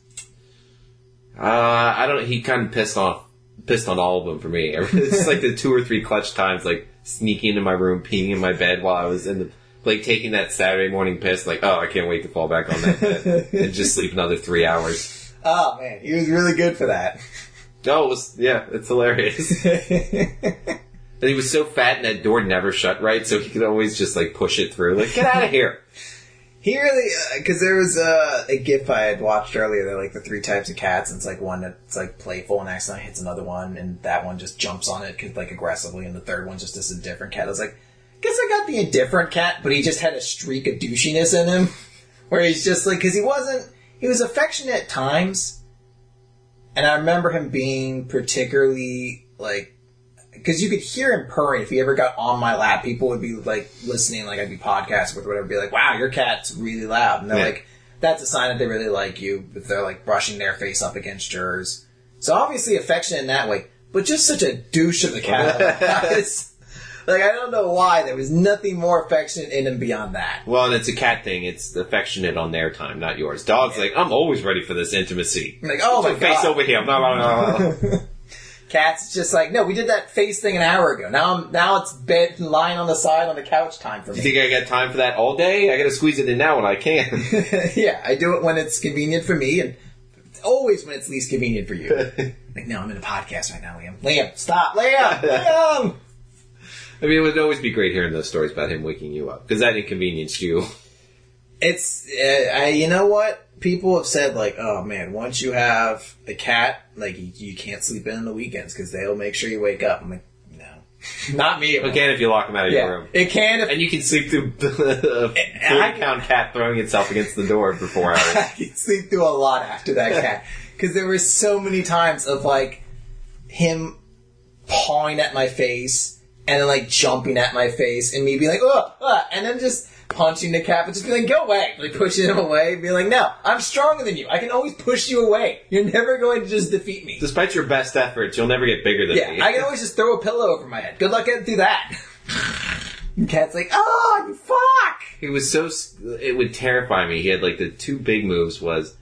Uh, I don't. He kind of pissed off, pissed on all of them for me. It's like the two or three clutch times, like sneaking into my room, peeing in my bed while I was in the, like taking that Saturday morning piss. Like, oh, I can't wait to fall back on that bed and just sleep another three hours. Oh man, he was really good for that. No, it was yeah, it's hilarious. And he was so fat, and that door never shut right, so he could always just like push it through. Like, get out of here. he really, because there was uh, a GIF I had watched earlier. They're like the three types of cats. And it's like one that's like playful and accidentally hits another one, and that one just jumps on it like aggressively, and the third one just is a different cat. I was like, guess I got the indifferent cat, but he just had a streak of douchiness in him, where he's just like, because he wasn't, he was affectionate at times, and I remember him being particularly like because you could hear him purring if he ever got on my lap. People would be like listening, like I'd be podcasting with whatever, be like, "Wow, your cat's really loud," and they're Yeah. like, "That's a sign that they really like you." If they're like brushing their face up against yours, so obviously affectionate in that way, but just such a douche of the cat. It's- like I don't know why there was nothing more affectionate in him beyond that. Well, and it's a cat thing. It's affectionate on their time, not yours. Dog's like, I'm always ready for this intimacy. Like, oh Put my your face god, over here. Blah, blah, blah, blah. cats just like no, we did that face thing an hour ago. Now I'm now it's bed and lying on the side on the couch time for me. You think I got time for that all day? I got to squeeze it in now when I can. yeah, I do it when it's convenient for me, and always when it's least convenient for you. like, no, I'm in a podcast right now, Liam. Liam, stop, Liam, Liam. I mean, it would always be great hearing those stories about him waking you up because that inconvenienced you. It's, uh, I, you know what? People have said like, oh man, once you have a cat, like you, you can't sleep in on the weekends because they'll make sure you wake up. I'm like, no, not me. Again, if you lock him out of yeah, your room. it can if And you can sleep through a I- 40 pound cat throwing itself against the door for four hours. I can sleep through a lot after that cat because there were so many times of like him pawing at my face and then like jumping at my face and me being like, oh, and then just punching the cat, but just being like, go away, like pushing him away, being like, no, I'm stronger than you. I can always push you away. You're never going to just defeat me. Despite your best efforts, you'll never get bigger than me. Yeah, I can always just throw a pillow over my head. Good luck getting through that. The cat's like, oh, you fuck! It was so it would terrify me. He had like the two big moves was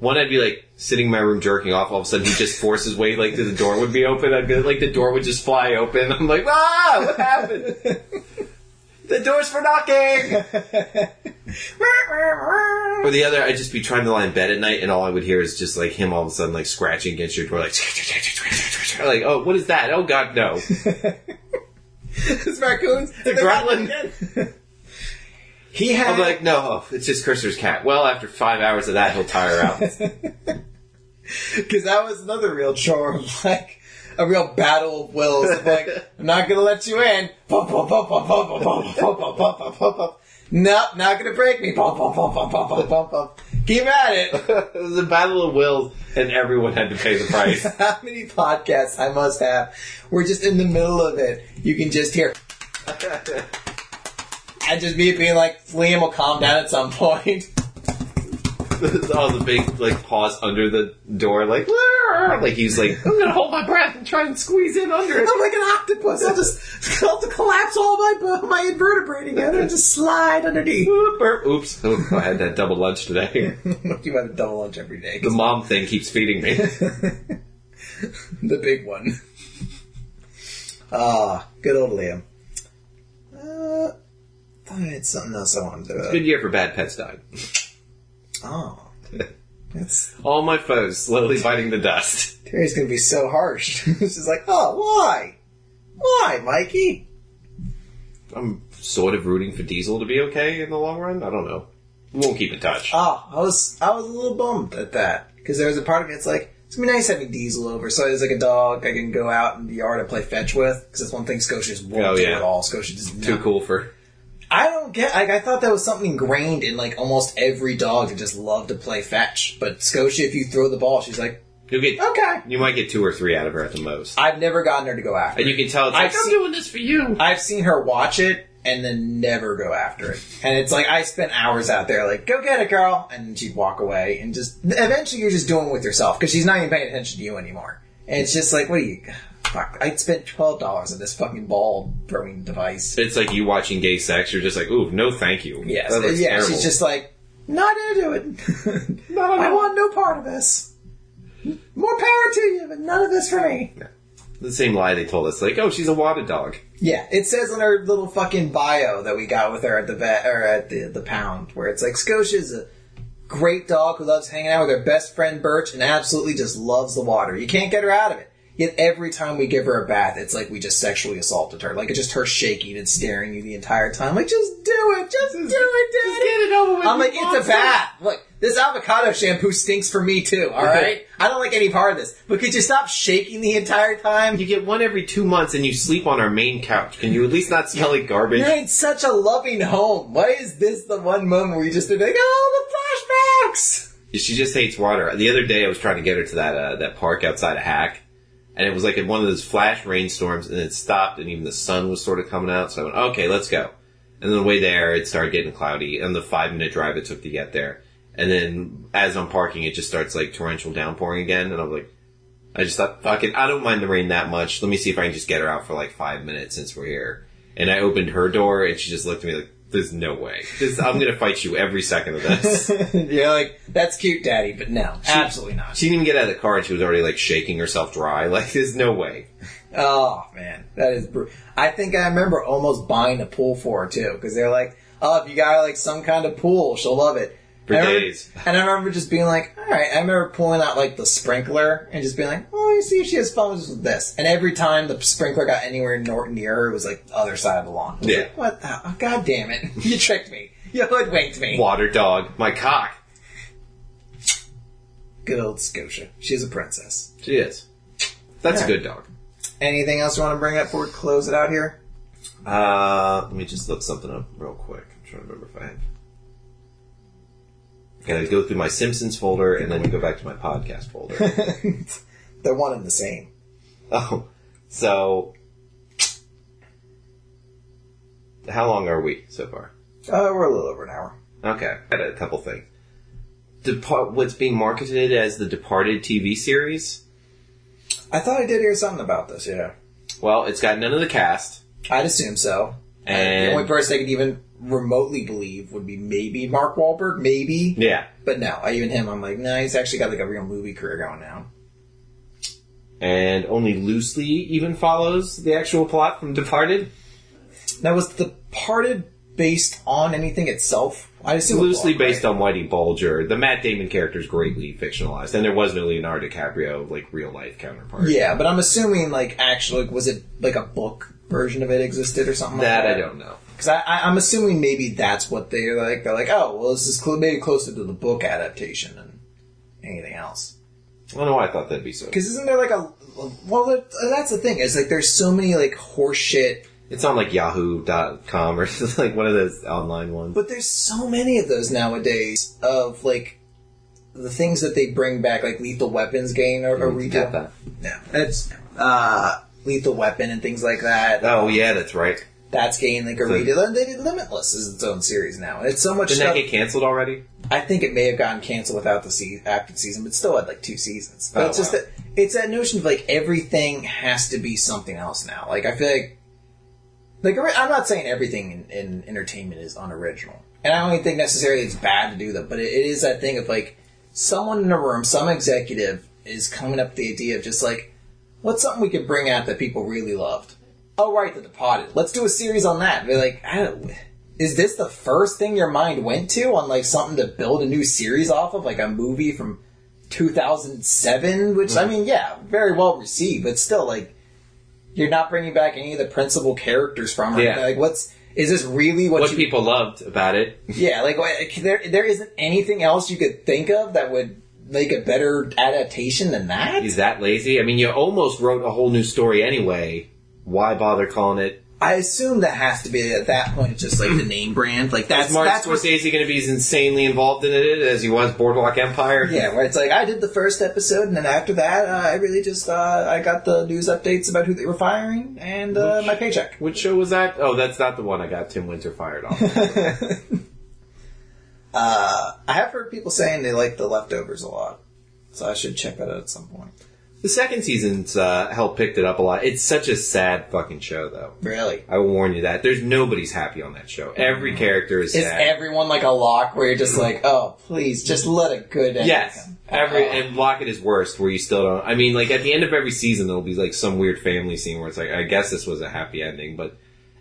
one I'd be like sitting in my room jerking off. All of a sudden, he just force his way like to the door would be open. I'd be like the door would just fly open. I'm like, ah, what happened? the door's for knocking. Or the other, I'd just be trying to lie in bed at night, and all I would hear is just like him all of a sudden like scratching against your door, like like oh, what is that? Oh God, no. It's raccoons. The gremlin. He had. I'm like, no, it's just Cursor's cat. Well, after five hours of that, he'll tire out. Because that was another real chore like a real battle of wills. Of like, I'm not gonna let you in. Pop, pop, pop, pop, pop, pop, pop, pop, pop, pop, pop, pop, pop. Nope, not gonna break me. Pop, pop, pop, pop, pop, pop, pop, pop. Keep at it. it was a battle of wills, and everyone had to pay the price. How many podcasts I must have? We're just in the middle of it. You can just hear. And just me being like, Liam will calm down at some point. oh, the big like paws under the door, like "Arr!" like he's like, I'm gonna hold my breath and try and squeeze in under it. I'm like an octopus. I'll just I'll have to collapse all my my invertebrate together and just slide underneath. Oop, er, Oops, oh, I had that double lunch today. you have a double lunch every day. The mom thing keeps feeding me. the big one. Ah, good old Liam. Uh, thought I had something else I wanted to. Good year for bad pets died. Oh, that's All my foes slowly biting the dust. Terry's gonna be so harsh. is like, oh, why, why, Mikey? I'm sort of rooting for Diesel to be okay in the long run. I don't know. We won't keep in touch. Oh, I was I was a little bummed at that because there was a part of me that's like. It's gonna be nice having Diesel over, so there's like a dog I can go out in the yard and play fetch with. Because that's one thing Scotia just won't Oh, do yeah. at all. Scotia just Too cool for. I don't get. Like, I thought that was something ingrained in like almost every dog that just loved to play fetch. But Scotia, if you throw the ball, she's like, You'll get. okay. You might get two or three out of her at the most. I've never gotten her to go after. And it. you can tell it's I've I'm seen- doing this for you. I've seen her watch it and then never go after it. And it's like I spent hours out there, like, go get it, girl, and then she'd walk away and just eventually you're just doing it with yourself because she's not even paying attention to you anymore. And it's just like, what do you? Fuck! I spent twelve dollars on this fucking ball throwing device. It's like you watching gay sex. You're just like, ooh, no, thank you. Yes, yeah. terrible. She's just like, not into it. Not at I want no part of this. More power to you, but none of this for me. the same lie they told us. Like, oh, she's a water dog. Yeah, it says in her little fucking bio that we got with her at the vet or at the the pound, where it's like Scotia's a great dog who loves hanging out with her best friend Birch and absolutely just loves the water. You can't get her out of it. Yet every time we give her a bath, it's like we just sexually assaulted her. Like it's just her shaking and staring you the entire time. Like just do it, just do it, Daddy. get it over with, I'm like, it's a monster." bath. Look, this avocado shampoo stinks for me too. All right, I don't like any part of this. But could you stop shaking the entire time? You get one every two months, and you sleep on our main couch. Can you at least not smell like garbage? You're in such a loving home. Why is this the one moment where you just did like, oh, the flashbacks? She just hates water. The other day, I was trying to get her to that uh, that park outside of Hack, and it was like in one of those flash rainstorms, and it stopped, and even the sun was sort of coming out. So I went, okay, let's go. And then the way there, it started getting cloudy, and the five minute drive it took to get there. And then as I'm parking, it just starts like torrential downpouring again, and I'm like, I just thought, fuck it, I don't mind the rain that much. Let me see if I can just get her out for like five minutes since we're here. And I opened her door, and she just looked at me like, "There's no way. This, I'm gonna fight you every second of this." You're like, that's cute, Daddy, but no, absolutely not. She didn't even get out of the car and she was already like shaking herself dry. Like, there's no way. Oh man, that is. Br- I think I remember almost buying a pool for her too, because they're like, oh, if you got like some kind of pool, she'll love it. For And I remember- days. and I remember just being like, all right. I remember pulling out like the sprinkler and just being like, oh, let me see if she has fun with this. And every time the sprinkler got anywhere near her, it was like the other side of the lawn. Yeah. like, what? The- oh, God damn it! you tricked me. You hoodwinked me. Water dog, my cock. Good old Scotia. She's a princess. She is. That's a good dog. Anything else you want to bring up before we close it out here? Uh, let me just look something up real quick. I'm trying to remember if I have. Gotta go through my Simpsons folder and then go back to my podcast folder. They're one and the same. oh, so. How long are we so far? Uh, we're a little over an hour. Okay, I got a couple things. Depart- what's being marketed as the Departed TV series? I thought I did hear something about this, yeah. Well, it's got none of the cast. I'd assume so. And- the only person I could even remotely believe would be maybe Mark Wahlberg, maybe. Yeah. But no, I, even him, I'm like, no, he's actually got like a real movie career going now. and only loosely even follows the actual plot from Departed. Now, was Departed based on anything itself? I assume loosely based on Whitey Bulger. The Matt Damon character is greatly fictionalized, and there was no Leonardo DiCaprio like real life counterpart. Yeah, but I'm assuming like actually, like, was it like a book version of it existed or something like that I don't know. Because I, I, I'm assuming maybe that's what they're like. They're like, oh, well, this is cl- maybe closer to the book adaptation than anything else. I don't know why I thought that'd be so. Because isn't there like a well? That's the thing. Is like there's so many like horseshit, It's on like Yahoo.com or like one of those online ones. but there's so many of those nowadays of like the things that they bring back, like Lethal Weapons game or, or got that? No, it's uh, Lethal Weapon and things like that. Oh yeah, that's right. That's getting like a So- redo. And They did Limitless is its own series now. And it's so much Didn't stuff. that get canceled already? I think it may have gotten canceled without the se- the season, but still had like two seasons. But Oh, it's just that it's that notion of like everything has to be something else now. Like I feel like, like I'm not saying everything in, in entertainment is unoriginal, and I don't even think necessarily it's bad to do that. But it, it is that thing of like someone in a room, some executive is coming up with the idea of just like, what's something we could bring out that people really loved? Oh, right, The Departed. Let's do a series on that. They're like, is this the first thing your mind went to on like something to build a new series off of, like a movie from 2007? Which I mm-hmm. mean, yeah, very well received, but still, like, you're not bringing back any of the principal characters from it. Yeah. Like, what's is this really what, What you? people loved about it. yeah, like there there isn't anything else you could think of that would make a better adaptation than that. Is that lazy? I mean, you almost wrote a whole new story anyway. Why bother calling it? I assume that has to be at that point. Just like the name brand. Like that's Is Martin that's what Scorsese going to be as insanely involved in it as he was Boardwalk Empire? Yeah, where it's like I did the first episode, and then after that, uh, I really just uh, I got the news updates about who they were firing and uh, my paycheck. Which show was that? Oh, that's not the one I got Tim Winter fired off. Uh, I have heard people saying they like the leftovers a lot, so I should check that out at some point. The second season's uh, helped picked it up a lot. It's such a sad fucking show, though. Really, I will warn you that there's nobody's happy on that show. Every character is is sad. everyone like a lock where you're just like, oh, please, just let a good ending Yes, come. every Oh. and Locket is worst, where you still don't. I mean, like at the end of every season, there'll be like some weird family scene where it's like, I guess this was a happy ending, but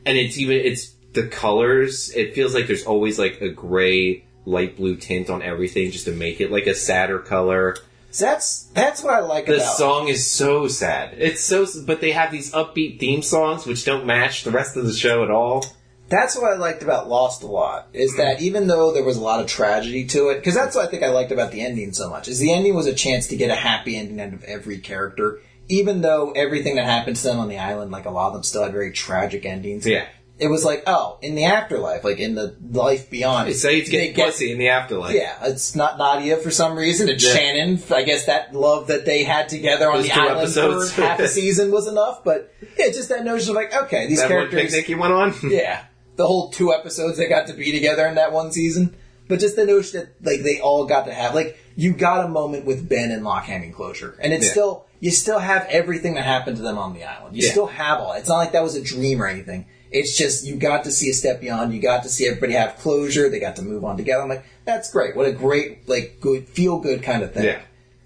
and it's even it's the colors. It feels like there's always like a gray, light blue tint on everything, just to make it like a sadder color. That's that's what I like about The about song is so sad. It's so, but they have these upbeat theme songs which don't match the rest of the show at all. That's what I liked about Lost a lot is that even though there was a lot of tragedy to it, because that's what I think I liked about the ending so much is the ending was a chance to get a happy ending out of every character, even though everything that happened to them on the island, like a lot of them still had very tragic endings. Yeah, It was like, oh, in the afterlife, like in the life beyond, it's Sayid's they getting get- pussy in the afterlife. Yeah, it's not Nadia for some reason. It's Yeah. Shannon. I guess that love that they had together on Those the island episodes. for half a season was enough. But yeah, just that notion of like, okay, these that one characters. picnic you went on. Yeah, the whole two episodes they got to be together in that one season. But just the notion that like they all got to have like you got a moment with Ben and Locke having closure, and it's Yeah. still you still have everything that happened to them on the island. You Yeah. still have all. It's not like that was a dream or anything. It's just you got to see a step beyond. You got to see everybody have closure. They got to move on together. I'm like, that's great. What a great like good feel good kind of thing. Yeah.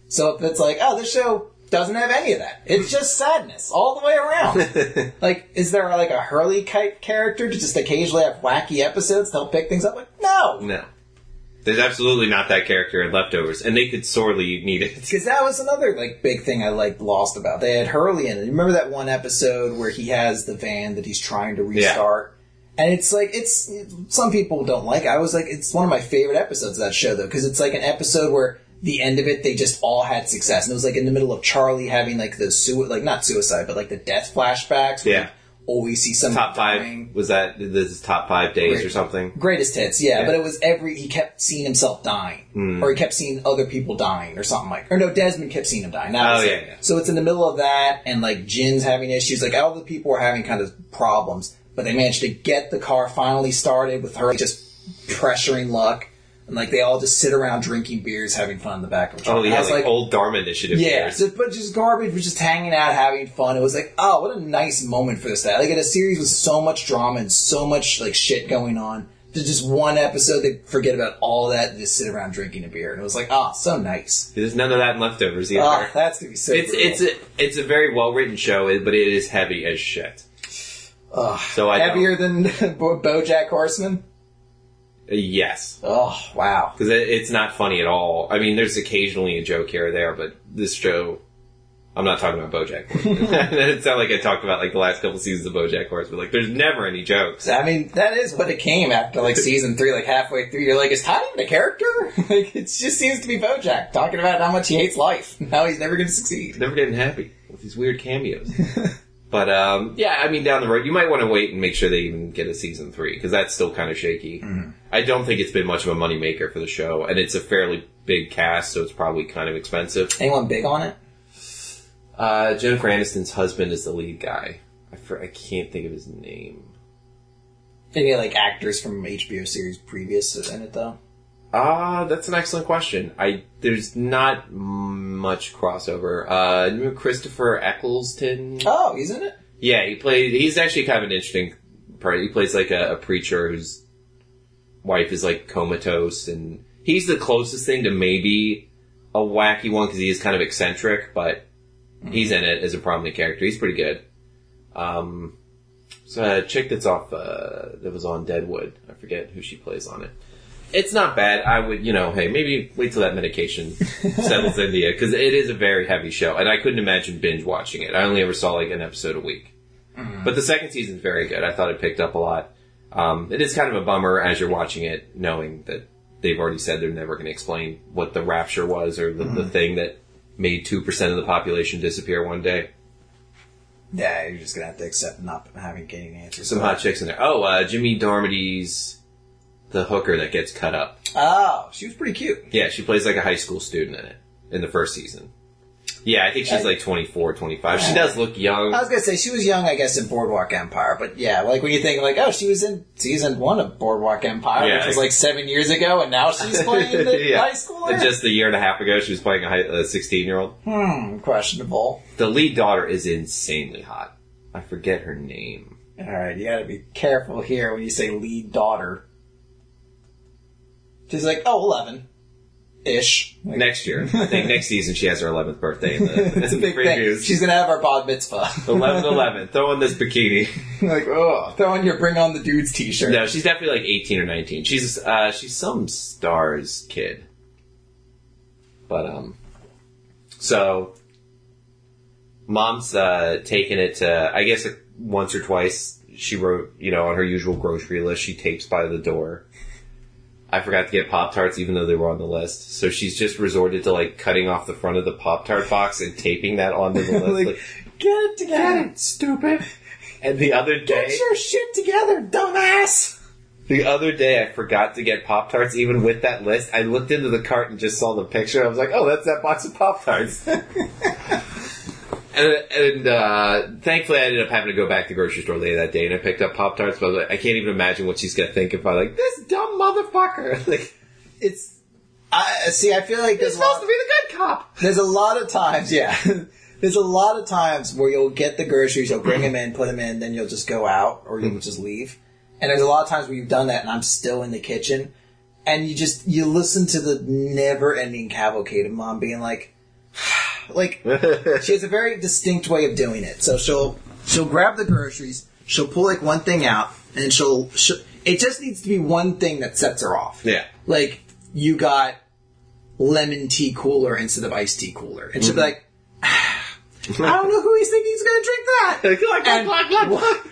So if it's like, oh, this show doesn't have any of that. It's just sadness all the way around. like, is there like a Hurley type character to just occasionally have wacky episodes to help pick things up? Like, no. No. There's absolutely not that character in Leftovers, and they could sorely need it. Because that was another like big thing I like lost about. They had Hurley in it. Remember that one episode where he has the van that he's trying to restart? And it's like it's some people don't like. It. I was like, it's one of my favorite episodes of that show though, because it's like an episode where the end of it they just all had success, and it was like in the middle of Charlie having like the sui- like not suicide, but like the death flashbacks. Yeah. Always see some Top five dying. was that this is top five days Great. or something? Greatest hits, yeah, Yeah. but it was every he kept seeing himself dying, Hmm. or he kept seeing other people dying, or something like. Or no, Desmond kept seeing him dying. That Oh, yeah, it. yeah. So it's in the middle of that, and like Jin's having issues. Like all the people were having kind of problems, but they managed to get the car finally started with her just pressuring luck, and like they all just sit around drinking beers, having fun in the back of the oh, truck. Oh yeah, was like, old Dharma Initiative. yeah, but just garbage, but just hanging out, having fun. It was like, oh, what a nice moment for this. Like in a series with so much drama and so much like shit going on, to just one episode they forget about all that and just sit around drinking a beer. And it was like, oh, so nice. There's none of that in Leftovers either. Oh, that's gonna be so. it's brutal. it's a, it's a very well written show, but it is heavy as shit. Ugh. So I don't- heavier than BoJack Horseman. Yes, Oh wow. because it, it's not funny at all. I mean, there's occasionally a joke here or there, but this show I'm not talking about BoJack it sounded like I talked about like the last couple seasons of BoJack Horseman. Like, there's never any jokes. I mean, that is what it came after like season three, like halfway through. You're like, is Todd even a character? like, it just seems to be Bojack talking about how much he hates life, and how he's never going to succeed. Never getting happy with these weird cameos. but um, yeah, I mean, down the road, you might want to wait and make sure they even get a season three because that's still kind of shaky. I don't think it's been much of a moneymaker for the show, and it's a fairly big cast, so it's probably kind of expensive. Anyone big on it? Uh, Jennifer Aniston's husband is the lead guy. I, for, I can't think of his name. Any like actors from HBO series previous in it though? Ah, that's an excellent question. I there's not much crossover. Uh, Christopher Eccleston? Oh, he's in it. Yeah, he played. He's actually kind of an interesting part. He plays like a, a preacher whose wife is like comatose, and he's the closest thing to maybe a wacky one because he is kind of eccentric, but he's in it as a prominent character. He's pretty good. Um, so a chick that's off uh, that was on Deadwood. I forget who she plays on it. It's not bad. I would, you know, hey, maybe wait till that medication settles in you because it is a very heavy show, and I couldn't imagine binge watching it. I only ever saw like an episode a week. But the second season's very good. I thought it picked up a lot. Um, it is kind of a bummer as you're watching it, knowing that they've already said they're never going to explain what the rapture was or the, the thing that made two percent of the population disappear one day. Yeah, you're just gonna have to accept not having getting answers. Some hot chicks in there. Oh, uh, Jimmy Darmody's the hooker that gets cut up. Oh, she was pretty cute. Yeah, she plays like a high school student in it in the first season. Yeah, I think she's I- like 24, 25. She does look young. I was gonna say she was young, I guess, in Boardwalk Empire, but yeah, like when you think like, oh, she was in season one of Boardwalk Empire, Yeah. which was like seven years ago, and now she's playing the Yeah. high schooler. Just a year and a half ago, she was playing a a 16 year old. hmm, questionable. The lead daughter is insanely hot. I forget her name. All right, you gotta be careful here when you say lead daughter. She's like, oh, 11. Ish. Like, Next year, I think next season she has her 11th birthday in the, it's a in big thing. She's gonna have her bod mitzvah. 11 11. Throw in this bikini. like, oh, throw on your Bring On the Dudes t-shirt. No, she's definitely like 18 or 19. She's uh, she's some star's kid. But um, so mom's uh, taken it to I guess once or twice. She wrote, you know, on her usual grocery list, she tapes by the door. I forgot to get Pop Tarts, even though they were on the list. So she's just resorted to like cutting off the front of the Pop Tart box and taping that onto the list. Like, like, Get it together. Get it, stupid. And the other day, Get your shit together, dumbass. the other day, I forgot to get Pop Tarts, even with that list. I looked into the cart and just saw the picture. I was like, "Oh, that's that box of Pop Tarts." and and uh, thankfully, I ended up having to go back to the grocery store later that day, and I picked up Pop Tarts. But I, was like, I can't even imagine what she's gonna think if I like this dumb motherfucker. like, It's. I see. I feel like there's a lot. supposed to be the good cop. There's a lot of times, yeah. There's a lot of times where you'll get the groceries, you'll bring them in, put them in, then you'll just go out or you'll just leave. And there's a lot of times where you've done that and I'm still in the kitchen and you just, you listen to the never ending cavalcade of mom being like, like, she has a very distinct way of doing it. So she'll, she'll grab the groceries, she'll pull like one thing out and she'll, she'll it just needs to be one thing that sets her off. Yeah. Like, you got lemon tea cooler instead of iced tea cooler. And she'll be like, ah, I don't know who he's thinking he's going to drink that.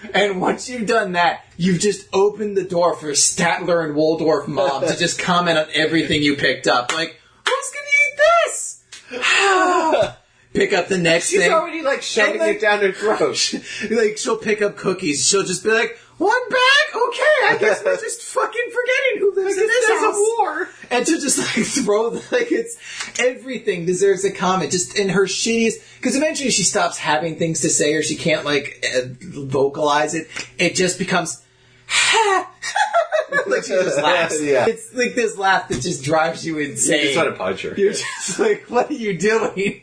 and, and once you've done that, you've just opened the door for Statler and Waldorf mom to just comment on everything you picked up. Like, who's going to eat this? Pick up the next thing. She's thing. already like shoving it down her throat. like she'll pick up cookies. She'll just be like, "One bag, okay. I guess we're just fucking forgetting who lives in this house." a war. and to just like throw the, like it's everything deserves a comment. Just in her shittiest because eventually she stops having things to say or she can't like uh, vocalize it. It just becomes. like she just laughs. Yeah. It's like this laugh that just drives you insane. You just want to punch her. You're just like, what are you doing?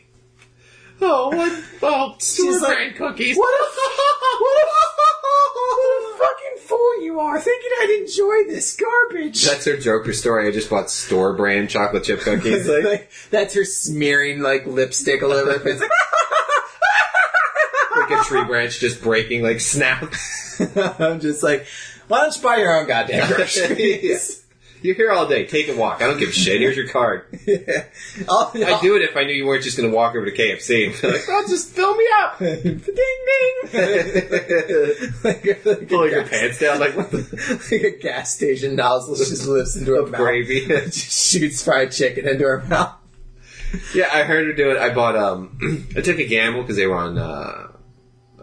Oh, what? Oh, She's like, cookies. What a, what, a, what a fucking fool you are, thinking I'd enjoy this garbage. That's her Joker story. I just bought store brand chocolate chip cookies. Like, like, that's her smearing like lipstick all over her face. like a tree branch just breaking, like snap. I'm just like, why don't you buy your own goddamn groceries? You're here all day. Take a walk. I don't give a shit. Here's your card. yeah. I'll, I'd do it if I knew you weren't just going to walk over to KFC and be like, oh, just fill me up. ding ding. like, like, Pulling your pants down like, what the like a gas station nozzle just lifts into her mouth. gravy. just shoots fried chicken into her mouth. yeah, I heard her do it. I bought, um, I took a gamble because they were on, uh,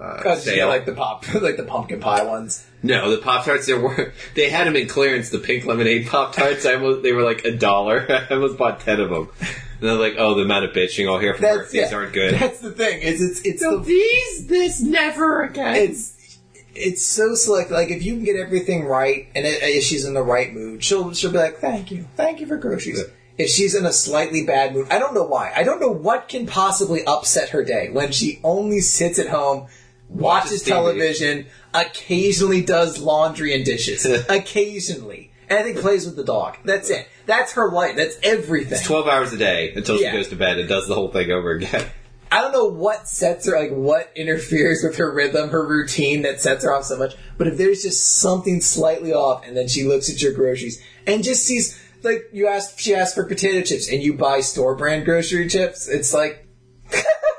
uh, God, sale. got, like the pop, like the pumpkin pie ones. No, the Pop Tarts there were they had them in clearance. The pink lemonade Pop Tarts, I almost, they were like a dollar. I almost bought ten of them. And they're like, "Oh, the amount of bitching I'll hear from work. That's These yeah, aren't good." That's the thing. Is it's it's So the, these, this never again. it's it's so select. Like if you can get everything right, and it, if she's in the right mood, she'll she'll be like, "Thank you, thank you for groceries." Yeah. If she's in a slightly bad mood, I don't know why. I don't know what can possibly upset her day when she only sits at home, watches television, occasionally does laundry and dishes, occasionally, and I think plays with the dog. That's it. That's her life. That's everything. It's Twelve hours a day until Yeah. she goes to bed and does the whole thing over again. I don't know what sets her, like what interferes with her rhythm, her routine that sets her off so much. But if there's just something slightly off, and then she looks at your groceries and just sees, like you asked, she asked for potato chips, and you buy store brand grocery chips. It's like,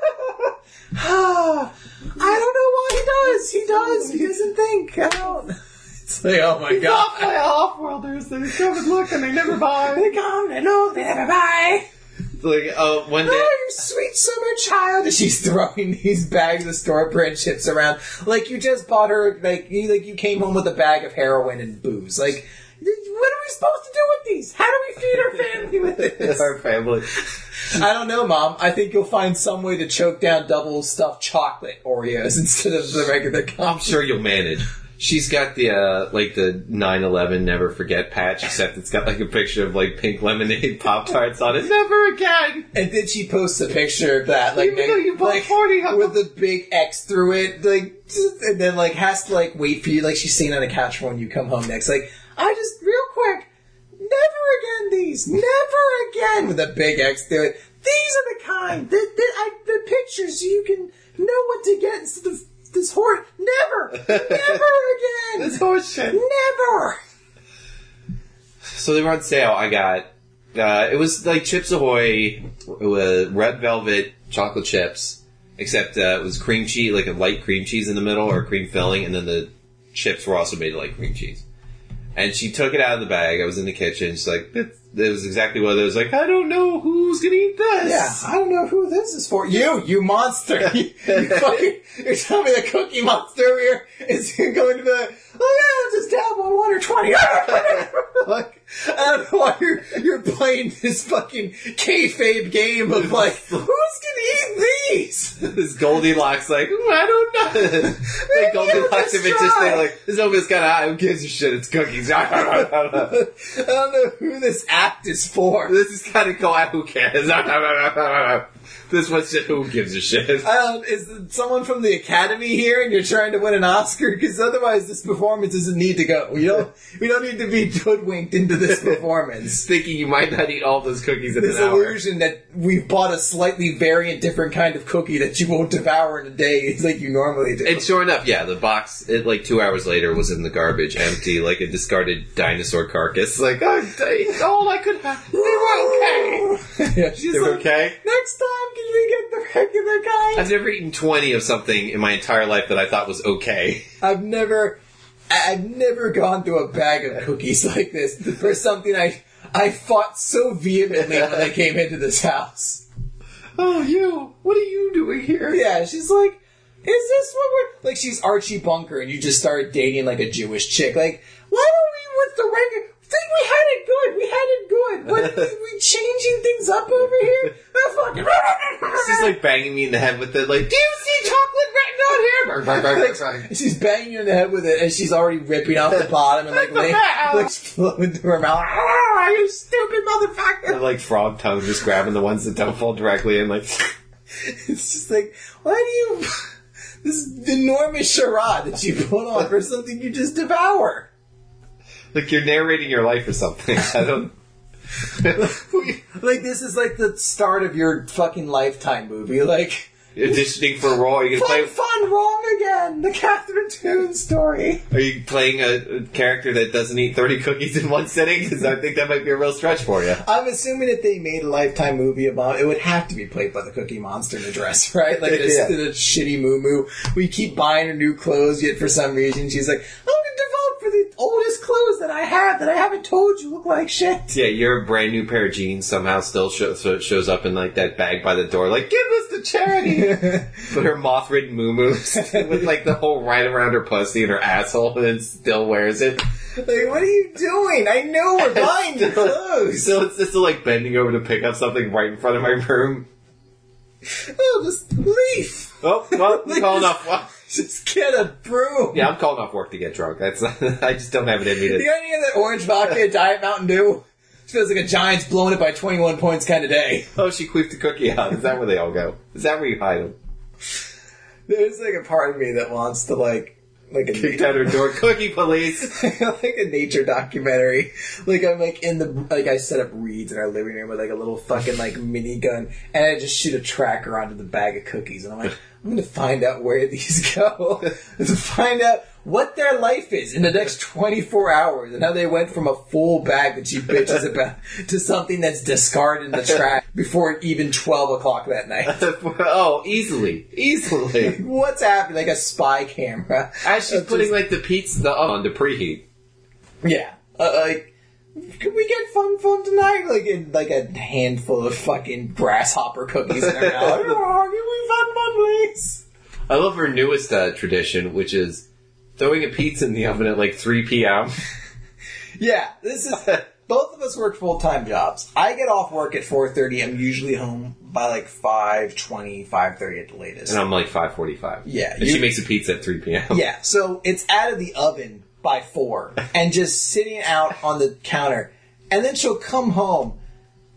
ah, I don't know why he does. He does. He doesn't think. I don't. It's like, oh my god. my off-worlders. They come and look and they never buy. They come, they look, they never buy. like, oh, one day. Oh, you sweet summer child! And she's throwing these bags of store brand chips around like you just bought her like you like you came home with a bag of heroin and booze. Like, what are we supposed to do with these? How do we feed our family with this? Our family. I don't know, Mom. I think you'll find some way to choke down double stuffed chocolate Oreos instead of the regular I'm sure you'll manage. She's got the uh like the 9/11 never forget patch, except it's got like a picture of like pink lemonade pop tarts on it. Never again. And then she posts a picture of that, like, Even though you bought like 40 of with the big X through it, like, and then like has to like wait for you, like she's sitting on a couch for when you come home next. Like, I just real quick, never again these, never again with a big X through it. These are the kind, the the, I, the pictures you can know what to get instead of this horse. Never, never again, This horse shit. never. So they were on sale. I got uh, it was like Chips Ahoy with red velvet chocolate chips, except uh, it was cream cheese, like a light cream cheese in the middle or cream filling, and then the chips were also made of like cream cheese. And she took it out of the bag. I was in the kitchen. She's like, "It, was exactly what it was." Like, I don't know who's gonna eat this. Yeah, I don't know who this is for. You, you monster! you, you fucking, you're telling me the Cookie Monster over here is going to be like, oh yeah, just dab on one or twenty. like, I don't know why you're you're playing this fucking kayfabe game of like, who's gonna eat these? this Goldilocks, like, I don't know. like Goldilocks, if it just like, this almost kind of. Who gives a shit? It's cookies. I don't know who this act is for. This is kind of cool. Who cares? this one shit. Who gives a shit? Is someone from the Academy here and you're trying to win an Oscar? Because otherwise this performance doesn't need to go. We don't, we don't need to be hoodwinked into this performance. Thinking you might not eat all those cookies in This an hour. illusion that we've bought a slightly variant, different kind of cookie that you won't devour in a day like you normally do. And sure enough, yeah, the box, it, like two hours later, was in the garbage, empty, like a discarded dinosaur carcass. Like, oh, I- all I could have. They were okay. yeah, she's They were like, okay. Next time, we get the kind? I've never eaten 20 of something in my entire life that I thought was okay. I've never, I've never gone through a bag of cookies like this for something I, I fought so vehemently when I came into this house. Oh, you, what are you doing here? Yeah, she's like, is this what we're, like she's Archie Bunker and you just started dating like a Jewish chick. Like, why don't we with the regular, think we had it good, we had it good. What, we, we changing things up over here? Oh, fucking. She's like banging me in the head with it, like, do you see chocolate written on here? She's banging you in the head with it, and she's already ripping off the bottom and like, like flowing through her mouth. Ah, you stupid motherfucker! And, like frog tongue, just grabbing the ones that don't fall directly in, like, It's just like, why do you? This enormous charade that you put on for something you just devour. Like you're narrating your life or something. I don't. Like this is like the start of your fucking lifetime movie. Like Auditioning for a role, are you gonna fun, play? fun, wrong again. The Catherine Toon story. Are you playing a, a character that doesn't eat 30 cookies in one sitting? Because I think that might be a real stretch for you. I'm assuming if they made a lifetime movie about it would have to be played by the Cookie Monster in a dress, right? Like this, Yeah. this shitty moo moo. We keep buying her new clothes, yet for some reason she's like, oh, I'm gonna devote for the oldest clothes that I have that I haven't told you look like shit. Yeah, your brand new pair of jeans somehow still show, so shows up in like that bag by the door, like, give this to charity! but her moth ridden moo-moos with like the whole right around her pussy and her asshole, and still wears it. Like, what are you doing? I know we're buying clothes. So it's just like bending over to pick up something right in front of my room. Oh, just leave. Oh, well, I'm calling off. Well, Just get a broom. yeah, I'm calling off work to get drunk. That's I just don't have it in me You got any of that orange vodka, Diet Mountain Dew? It feels like a Giants blowing it by 21 points kind of day. Oh, she queefed the cookie out. Is that where they all go? Is that where you hide them? There's like a part of me that wants to like, like a Kicked out her door. Cookie police. like a nature documentary. Like I'm like in the like I set up reeds in our living room with like a little fucking like minigun, and I just shoot a tracker onto the bag of cookies, and I'm like, I'm gonna find out where these go, to find out what their life is in the next 24 hours, and how they went from a full bag that she bitches about to something that's discarded in the trash before even 12 o'clock that night. oh, easily, easily. What's happening? Like a spy camera. As she's putting just- like the pizza the on the preheat. Yeah. Uh, like, could we get fun fun tonight? Like, in, like a handful of fucking grasshopper cookies in her mouth. oh, give me fun fun, please. I love her newest uh, tradition, which is throwing a pizza in the oven at like 3 p.m. Yeah, this is. Both of us work full time jobs. I get off work at 4.30. I'm usually home by like 5.20, 5.30 at the latest. and I'm like 5:45. Yeah, and you- she makes a pizza at 3 p.m. Yeah, so it's out of the oven by four and just sitting out on the counter. And then she'll come home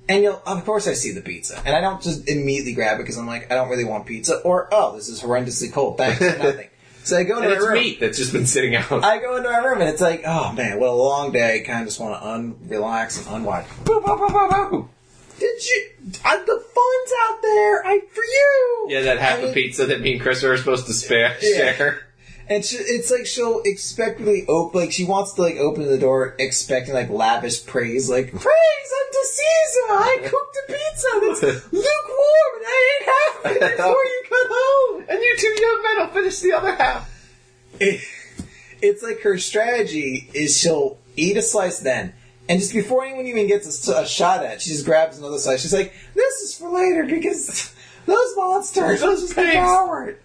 and you'll, of course I see the pizza. And I don't just immediately grab it because I'm like, I don't really want pizza. Or, oh, this is horrendously cold. Thanks. Nothing. So I go into and my it's room. meat that's just been sitting out. I go into my room and it's like, oh man, what a long day. Kind of just want to unrelax and unwind. Boop, boop, boop, boop. Did you? Uh, the fun's out there. I for you. yeah, that half I a pizza that me and Chris were supposed to spare Yeah. share. And she, it's like she'll expectantly open, like she wants to like open the door, expecting like lavish praise, like praise unto Caesar. I cooked a pizza that's lukewarm, and I ate half it before you got home. And you two young men will finish the other half. It, it's like her strategy is she'll eat a slice then, and just before anyone even gets a shot at, it, she just grabs another slice. She's like, "This is for later because those monsters, Those just pigs." devoured."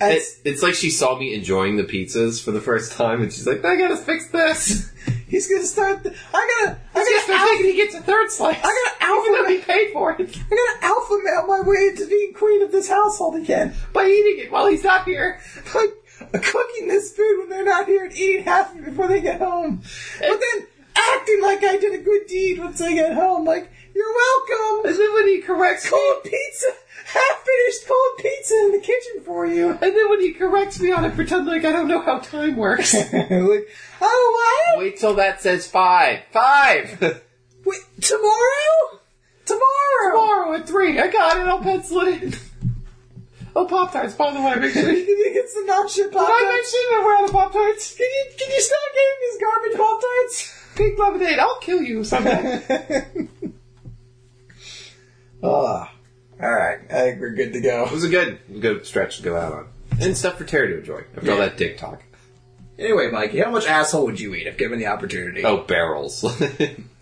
And It, it's like she saw me enjoying the pizzas for the first time, and she's like, "I gotta fix this." he's gonna start. The, I gotta. I gotta. they're Out, thinking he gets a third slice. I gotta alpha Even though he paid for it I gotta alpha male my way into being queen of this household again. by eating it while he's not here. Like cooking this food when they're not here and eating half of it before they get home. But then acting like I did a good deed once I get home. Like, you're welcome. And then when he corrects Cold pizza, half finished cold pizza in the kitchen for you. and then when he corrects me on it, pretend like I don't know how time works. like, oh, what? Wait till that says five. Five. Wait, tomorrow? Tomorrow. Tomorrow at three. I got it. I'll pencil it in. Oh, Pop Tarts, by the way, make sure you. you get some non-shit pop Did I tarts? mention that we're out of Pop Tarts? Can you, can you stop getting these garbage pop tarts? Pink lemonade. I'll kill you someday. Ah, all right. I think we're good to go. it was a good, good stretch to go out on, and stuff for Terry to enjoy after all that dick talk. Anyway, Mikey, how much asshole would you eat if given the opportunity? Oh, barrels.